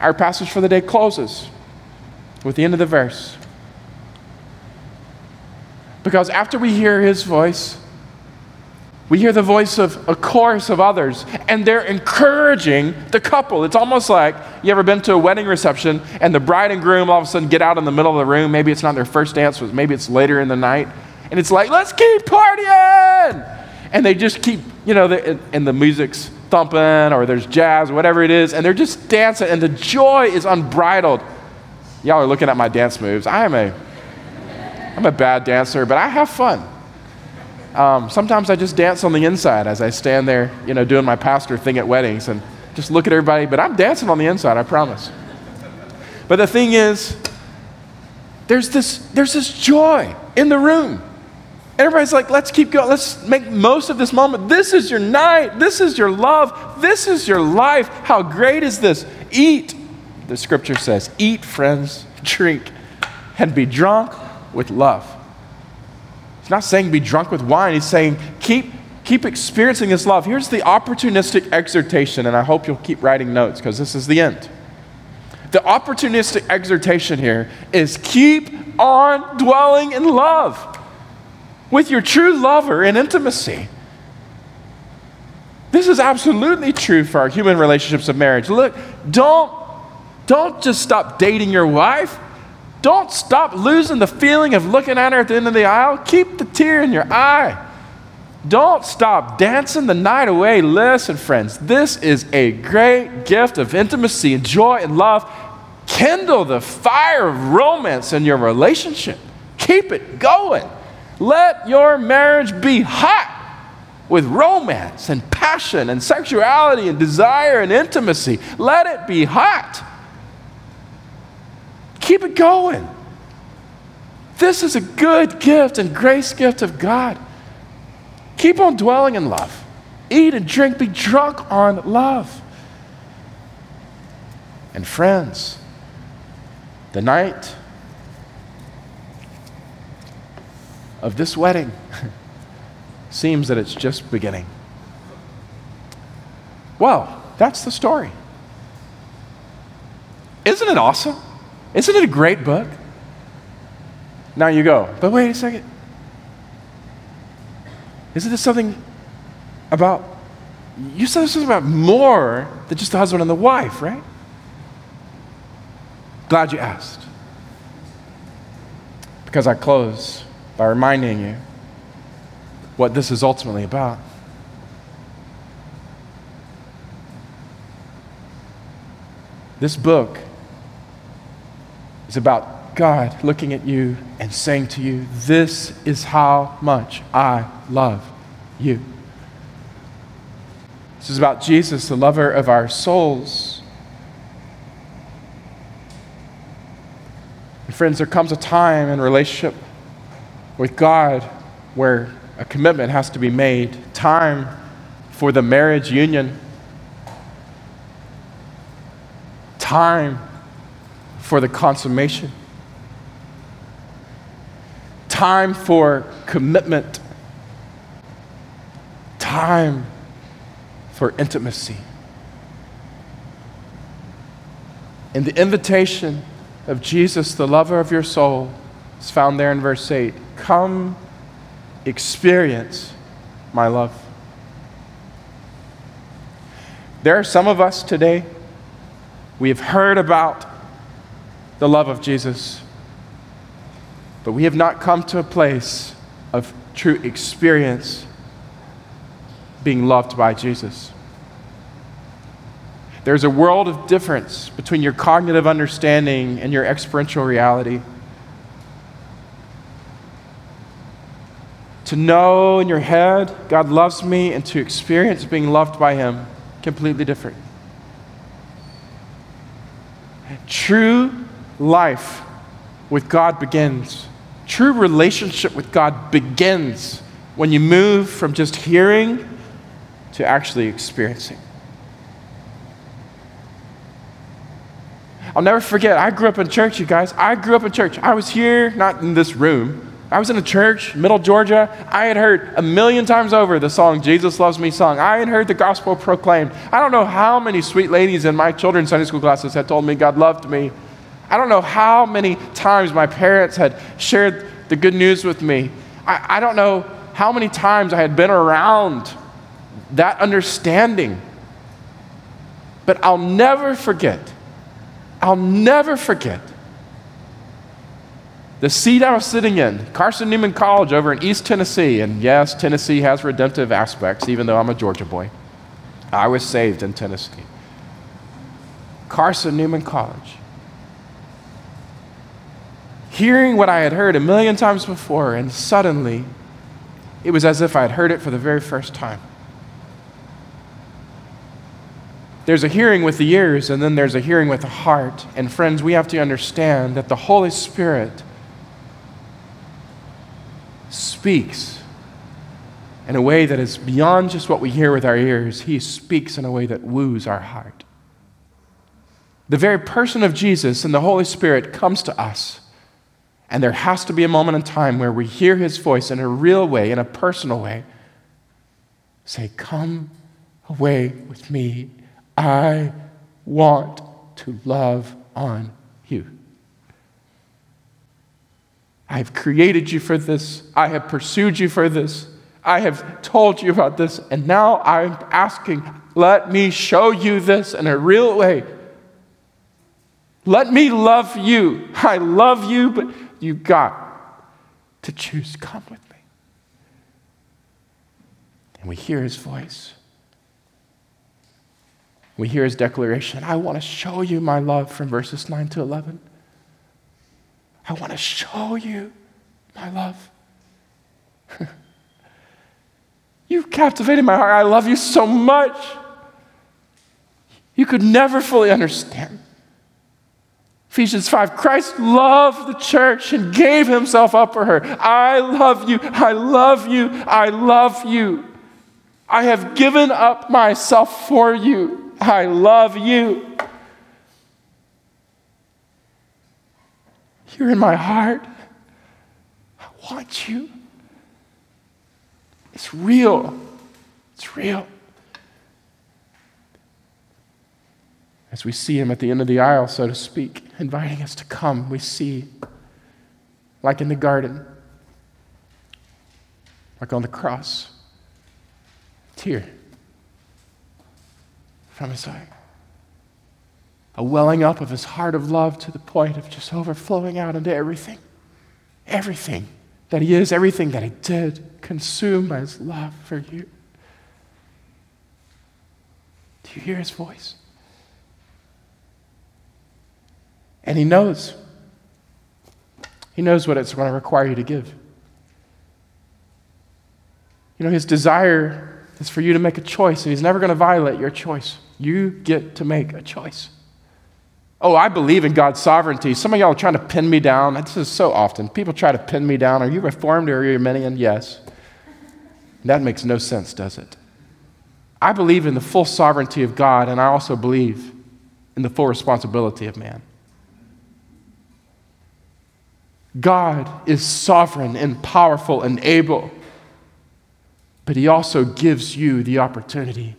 our passage for the day closes with the end of the verse. Because after we hear his voice, we hear the voice of a chorus of others, and they're encouraging the couple. It's almost like you ever been to a wedding reception and the bride and groom all of a sudden get out in the middle of the room. Maybe it's not their first dance, maybe it's later in the night. And it's like, let's keep partying! And they just keep, you know, and the music's thumping or there's jazz, or whatever it is, and they're just dancing, and the joy is unbridled. Y'all are looking at my dance moves. I am a I'm a bad dancer, but I have fun. Um, sometimes I just dance on the inside as I stand there, you know, doing my pastor thing at weddings and just look at everybody, but I'm dancing on the inside, I promise. But the thing is, there's this, there's this joy in the room. Everybody's like, let's keep going. Let's make most of this moment. This is your night. This is your love. This is your life. How great is this? Eat, the scripture says, eat, friends, drink, and be drunk with love. He's not saying be drunk with wine. He's saying keep, keep experiencing this love. Here's the opportunistic exhortation, and I hope you'll keep writing notes because this is the end. The opportunistic exhortation here is keep on dwelling in love with your true lover in intimacy. This is absolutely true for our human relationships of marriage. Look, don't, don't just stop dating your wife. Don't stop losing the feeling of looking at her at the end of the aisle. Keep the tear in your eye. Don't stop dancing the night away. Listen, friends, this is a great gift of intimacy and joy and love. Kindle the fire of romance in your relationship. Keep it going. Let your marriage be hot with romance and passion and sexuality and desire and intimacy. Let it be hot. Keep it going. This is a good gift and grace gift of God. Keep on dwelling in love. Eat and drink, be drunk on love. And friends, the night of this wedding seems that it's just beginning. Well, that's the story. Isn't it awesome? Isn't it a great book? Now you go, but wait a second. Isn't this something about, you said this was about more than just the husband and the wife, right? Glad you asked. Because I close by reminding you what this is ultimately about. This book is about God looking at you and saying to you, This is how much I love you. This is about Jesus, the lover of our souls. And friends, there comes a time in relationship with God where a commitment has to be made, time for the marriage union, time for the consummation, time for commitment, time for intimacy. And the invitation of Jesus, the lover of your soul, is found there in verse 8. Come experience my love. There are some of us today, we have heard about the love of Jesus, but we have not come to a place of true experience being loved by Jesus. There's a world of difference between your cognitive understanding and your experiential reality. To know in your head God loves me and to experience being loved by Him, completely different. True life with God begins. True relationship with God begins when you move from just hearing to actually experiencing. I'll never forget, I grew up in church, you guys. I grew up in church. I was here, not in this room, I was in a church, middle Georgia. I had heard a million times over the song Jesus Loves Me song. I had heard the gospel proclaimed. I don't know how many sweet ladies in my children's Sunday school classes had told me God loved me. I don't know how many times my parents had shared the good news with me. I, I don't know how many times I had been around that understanding. But I'll never forget, I'll never forget the seat I was sitting in, Carson Newman College over in East Tennessee, and yes, Tennessee has redemptive aspects, even though I'm a Georgia boy. I was saved in Tennessee. Carson Newman College. Hearing what I had heard a million times before, and suddenly it was as if I had heard it for the very first time. There's a hearing with the ears, and then there's a hearing with the heart. And friends, we have to understand that the Holy Spirit speaks in a way that is beyond just what we hear with our ears. He speaks in a way that woos our heart. The very person of Jesus and the Holy Spirit comes to us. And there has to be a moment in time where we hear his voice in a real way, in a personal way. Say, Come away with me. I want to love on you. I have created you for this. I have pursued you for this. I have told you about this. And now I'm asking, let me show you this in a real way. Let me love you. I love you, but you got to choose. Come with me. And we hear his voice. We hear his declaration I want to show you my love from verses 9 to 11. I want to show you my love. You've captivated my heart. I love you so much. You could never fully understand. Ephesians 5 Christ loved the church and gave himself up for her. I love you. I love you. I love you. I have given up myself for you. I love you. You're in my heart. I want you. It's real. It's real. As we see him at the end of the aisle, so to speak, inviting us to come, we see, like in the garden, like on the cross, tear from his eye. A welling up of his heart of love to the point of just overflowing out into everything. Everything that he is, everything that he did, consumed by his love for you. Do you hear his voice? And He knows. He knows what it's going to require you to give. You know, His desire is for you to make a choice, and He's never going to violate your choice. You get to make a choice. Oh, I believe in God's sovereignty. Some of y'all are trying to pin me down. This is so often. People try to pin me down. Are you Reformed or are you Arminian? Yes. That makes no sense, does it? I believe in the full sovereignty of God, and I also believe in the full responsibility of man. God is sovereign and powerful and able, but He also gives you the opportunity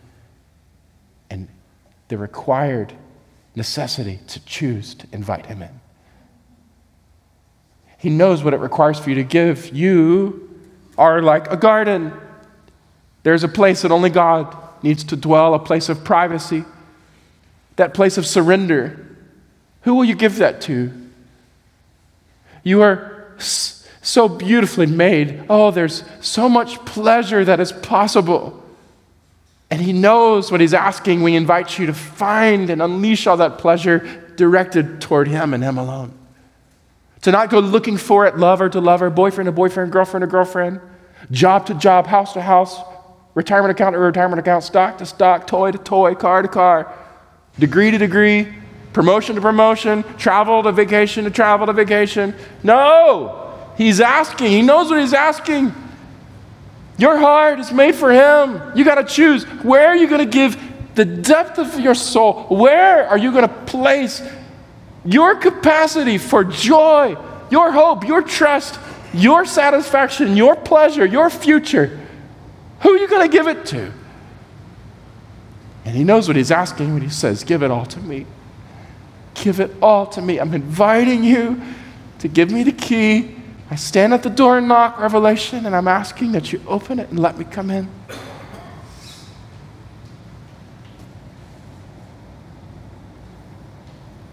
and the required necessity to choose to invite Him in. He knows what it requires for you to give. You are like a garden. There's a place that only God needs to dwell, a place of privacy, that place of surrender. Who will you give that to? You are so beautifully made. Oh, there's so much pleasure that is possible. And He knows what He's asking. We invite you to find and unleash all that pleasure directed toward Him and Him alone. To not go looking for it, lover to lover, boyfriend to boyfriend, girlfriend to girlfriend, job to job, house to house, retirement account to retirement account, stock to stock, toy to toy, car to car, degree to degree, promotion to promotion, travel to vacation to travel to vacation. No, he's asking. He knows what he's asking. Your heart is made for him. You got to choose. Where are you going to give the depth of your soul? Where are you going to place your capacity for joy, your hope, your trust, your satisfaction, your pleasure, your future? Who are you going to give it to? And he knows what he's asking when he says, Give it all to me. Give it all to me. I'm inviting you to give me the key. I stand at the door and knock, Revelation, and I'm asking that you open it and let me come in.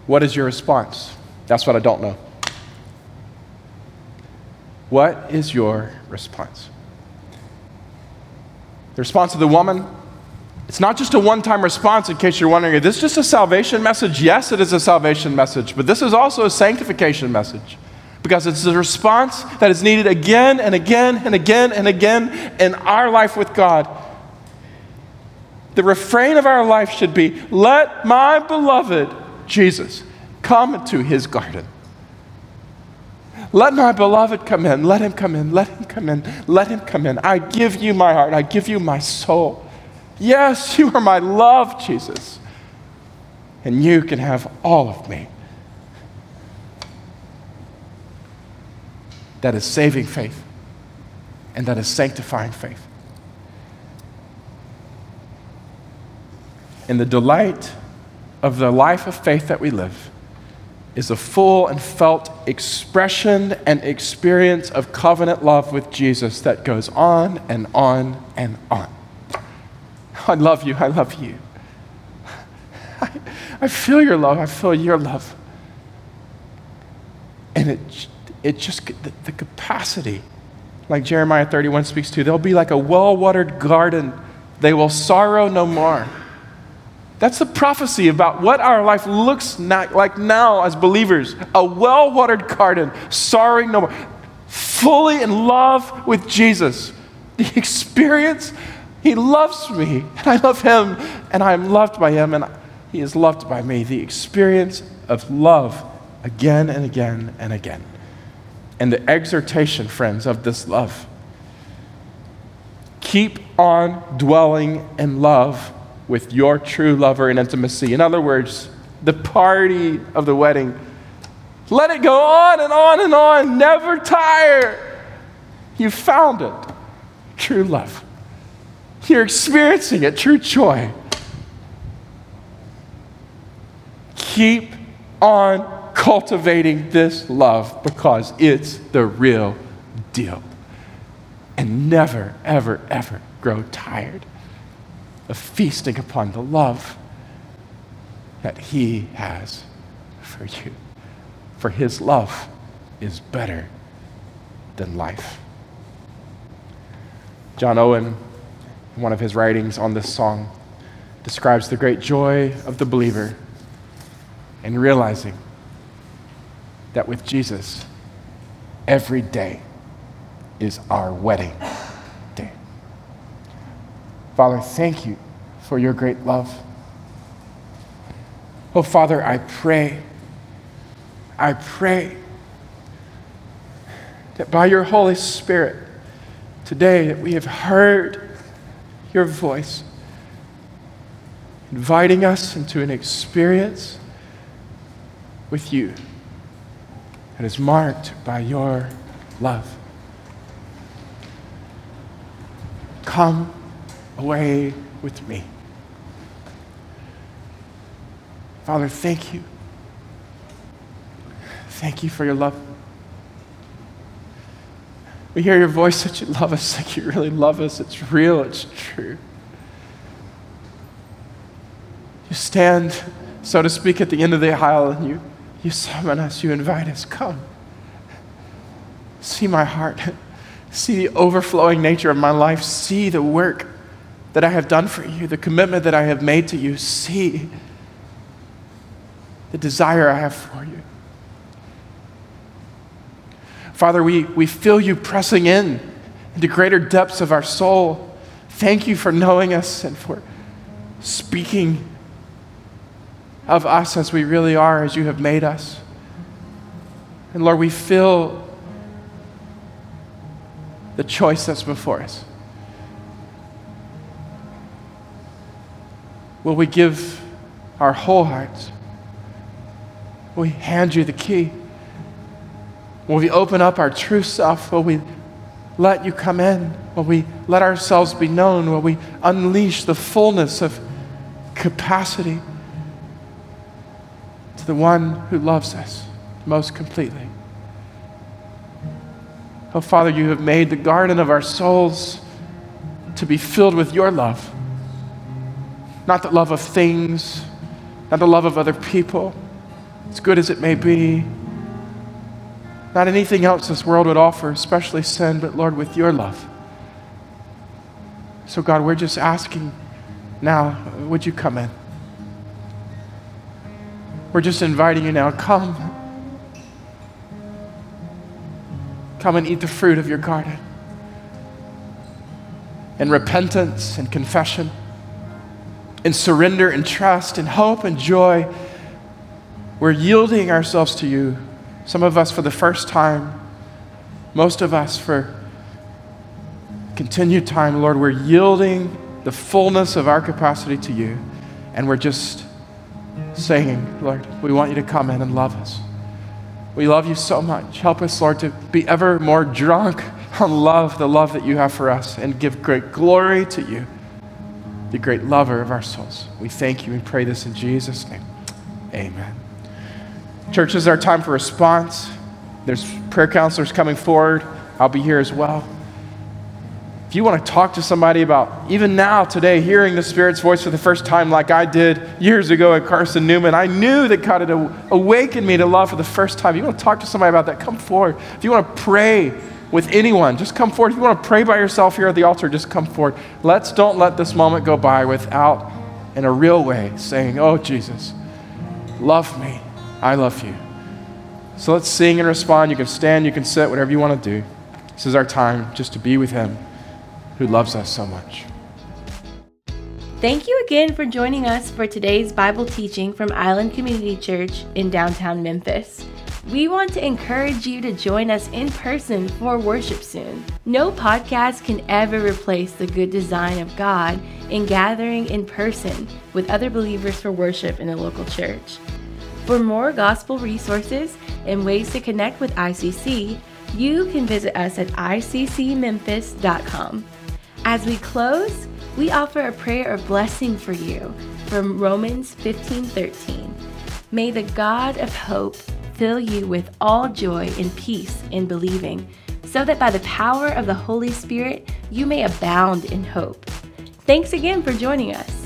What is your response? That's what I don't know. What is your response? The response of the woman it's not just a one time response, in case you're wondering, is this just a salvation message? Yes, it is a salvation message, but this is also a sanctification message because it's a response that is needed again and again and again and again in our life with God. The refrain of our life should be let my beloved Jesus come into his garden. Let my beloved come in. Let him come in. Let him come in. Let him come in. I give you my heart. I give you my soul. Yes, you are my love, Jesus. And you can have all of me. That is saving faith, and that is sanctifying faith. And the delight of the life of faith that we live is a full and felt expression and experience of covenant love with Jesus that goes on and on and on. I love you. I love you. I, I feel your love. I feel your love. And it, it just, the, the capacity like Jeremiah 31 speaks to. They'll be like a well watered garden. They will sorrow no more. That's the prophecy about what our life looks like now as believers a well watered garden, sorrowing no more, fully in love with Jesus. The experience, He loves me, and I love Him, and I am loved by Him, and He is loved by me. The experience of love again and again and again and the exhortation, friends, of this love. Keep on dwelling in love with your true lover in intimacy. In other words, the party of the wedding. Let it go on and on and on. Never tire. You found it. True love. You're experiencing it. True joy. Keep on cultivating this love because it's the real deal. And never, ever, ever grow tired of feasting upon the love that He has for you. For His love is better than life. John Owen, one of his writings on this song, describes the great joy of the believer in realizing that with Jesus, every day is our wedding day. Father, thank you for your great love. Oh, Father, I pray, I pray that by your Holy Spirit, today that we have heard your voice, inviting us into an experience with you that is marked by your love. Come away with me. Father, thank you. Thank you for your love. We hear your voice that you love us, like you really love us. It's real, it's true. You stand, so to speak, at the end of the aisle and you you summon us, you invite us, come. See my heart. See the overflowing nature of my life. See the work that I have done for you, the commitment that I have made to you. See the desire I have for you. Father, we, we feel you pressing in into greater depths of our soul. Thank you for knowing us and for speaking of us as we really are, as you have made us. And Lord, we feel the choice that's before us. Will we give our whole hearts? Will we hand you the key? Will we open up our true self? Will we let you come in? Will we let ourselves be known? Will we unleash the fullness of capacity to the one who loves us most completely. Oh, Father, you have made the garden of our souls to be filled with your love. Not the love of things, not the love of other people, as good as it may be. Not anything else this world would offer, especially sin, but Lord, with your love. So, God, we're just asking now, would you come in? We're just inviting you now. Come. Come and eat the fruit of your garden. In repentance and confession, in surrender and trust, in hope and joy, we're yielding ourselves to you. Some of us for the first time, most of us for continued time, Lord, we're yielding the fullness of our capacity to you, and we're just saying, Lord, we want you to come in and love us. We love you so much. Help us, Lord, to be ever more drunk on love, the love that you have for us, and give great glory to you, the great lover of our souls. We thank you and pray this in Jesus' name. Amen. Church, this is our time for response. There's prayer counselors coming forward. I'll be here as well. If you want to talk to somebody about, even now, today, hearing the Spirit's voice for the first time, like I did years ago at Carson Newman, I knew that God had awakened me to love for the first time. If you want to talk to somebody about that, come forward. If you want to pray with anyone, just come forward. If you want to pray by yourself here at the altar, just come forward. Let's don't let this moment go by without, in a real way, saying, Oh, Jesus, love me. I love you. So let's sing and respond. You can stand, you can sit, whatever you want to do. This is our time just to be with Him who loves us so much. Thank you again for joining us for today's Bible teaching from Island Community Church in downtown Memphis. We want to encourage you to join us in person for worship soon. No podcast can ever replace the good design of God in gathering in person with other believers for worship in the local church. For more gospel resources and ways to connect with ICC, you can visit us at iccmemphis.com. As we close, we offer a prayer of blessing for you from Romans 15:13. May the God of hope fill you with all joy and peace in believing, so that by the power of the Holy Spirit you may abound in hope. Thanks again for joining us.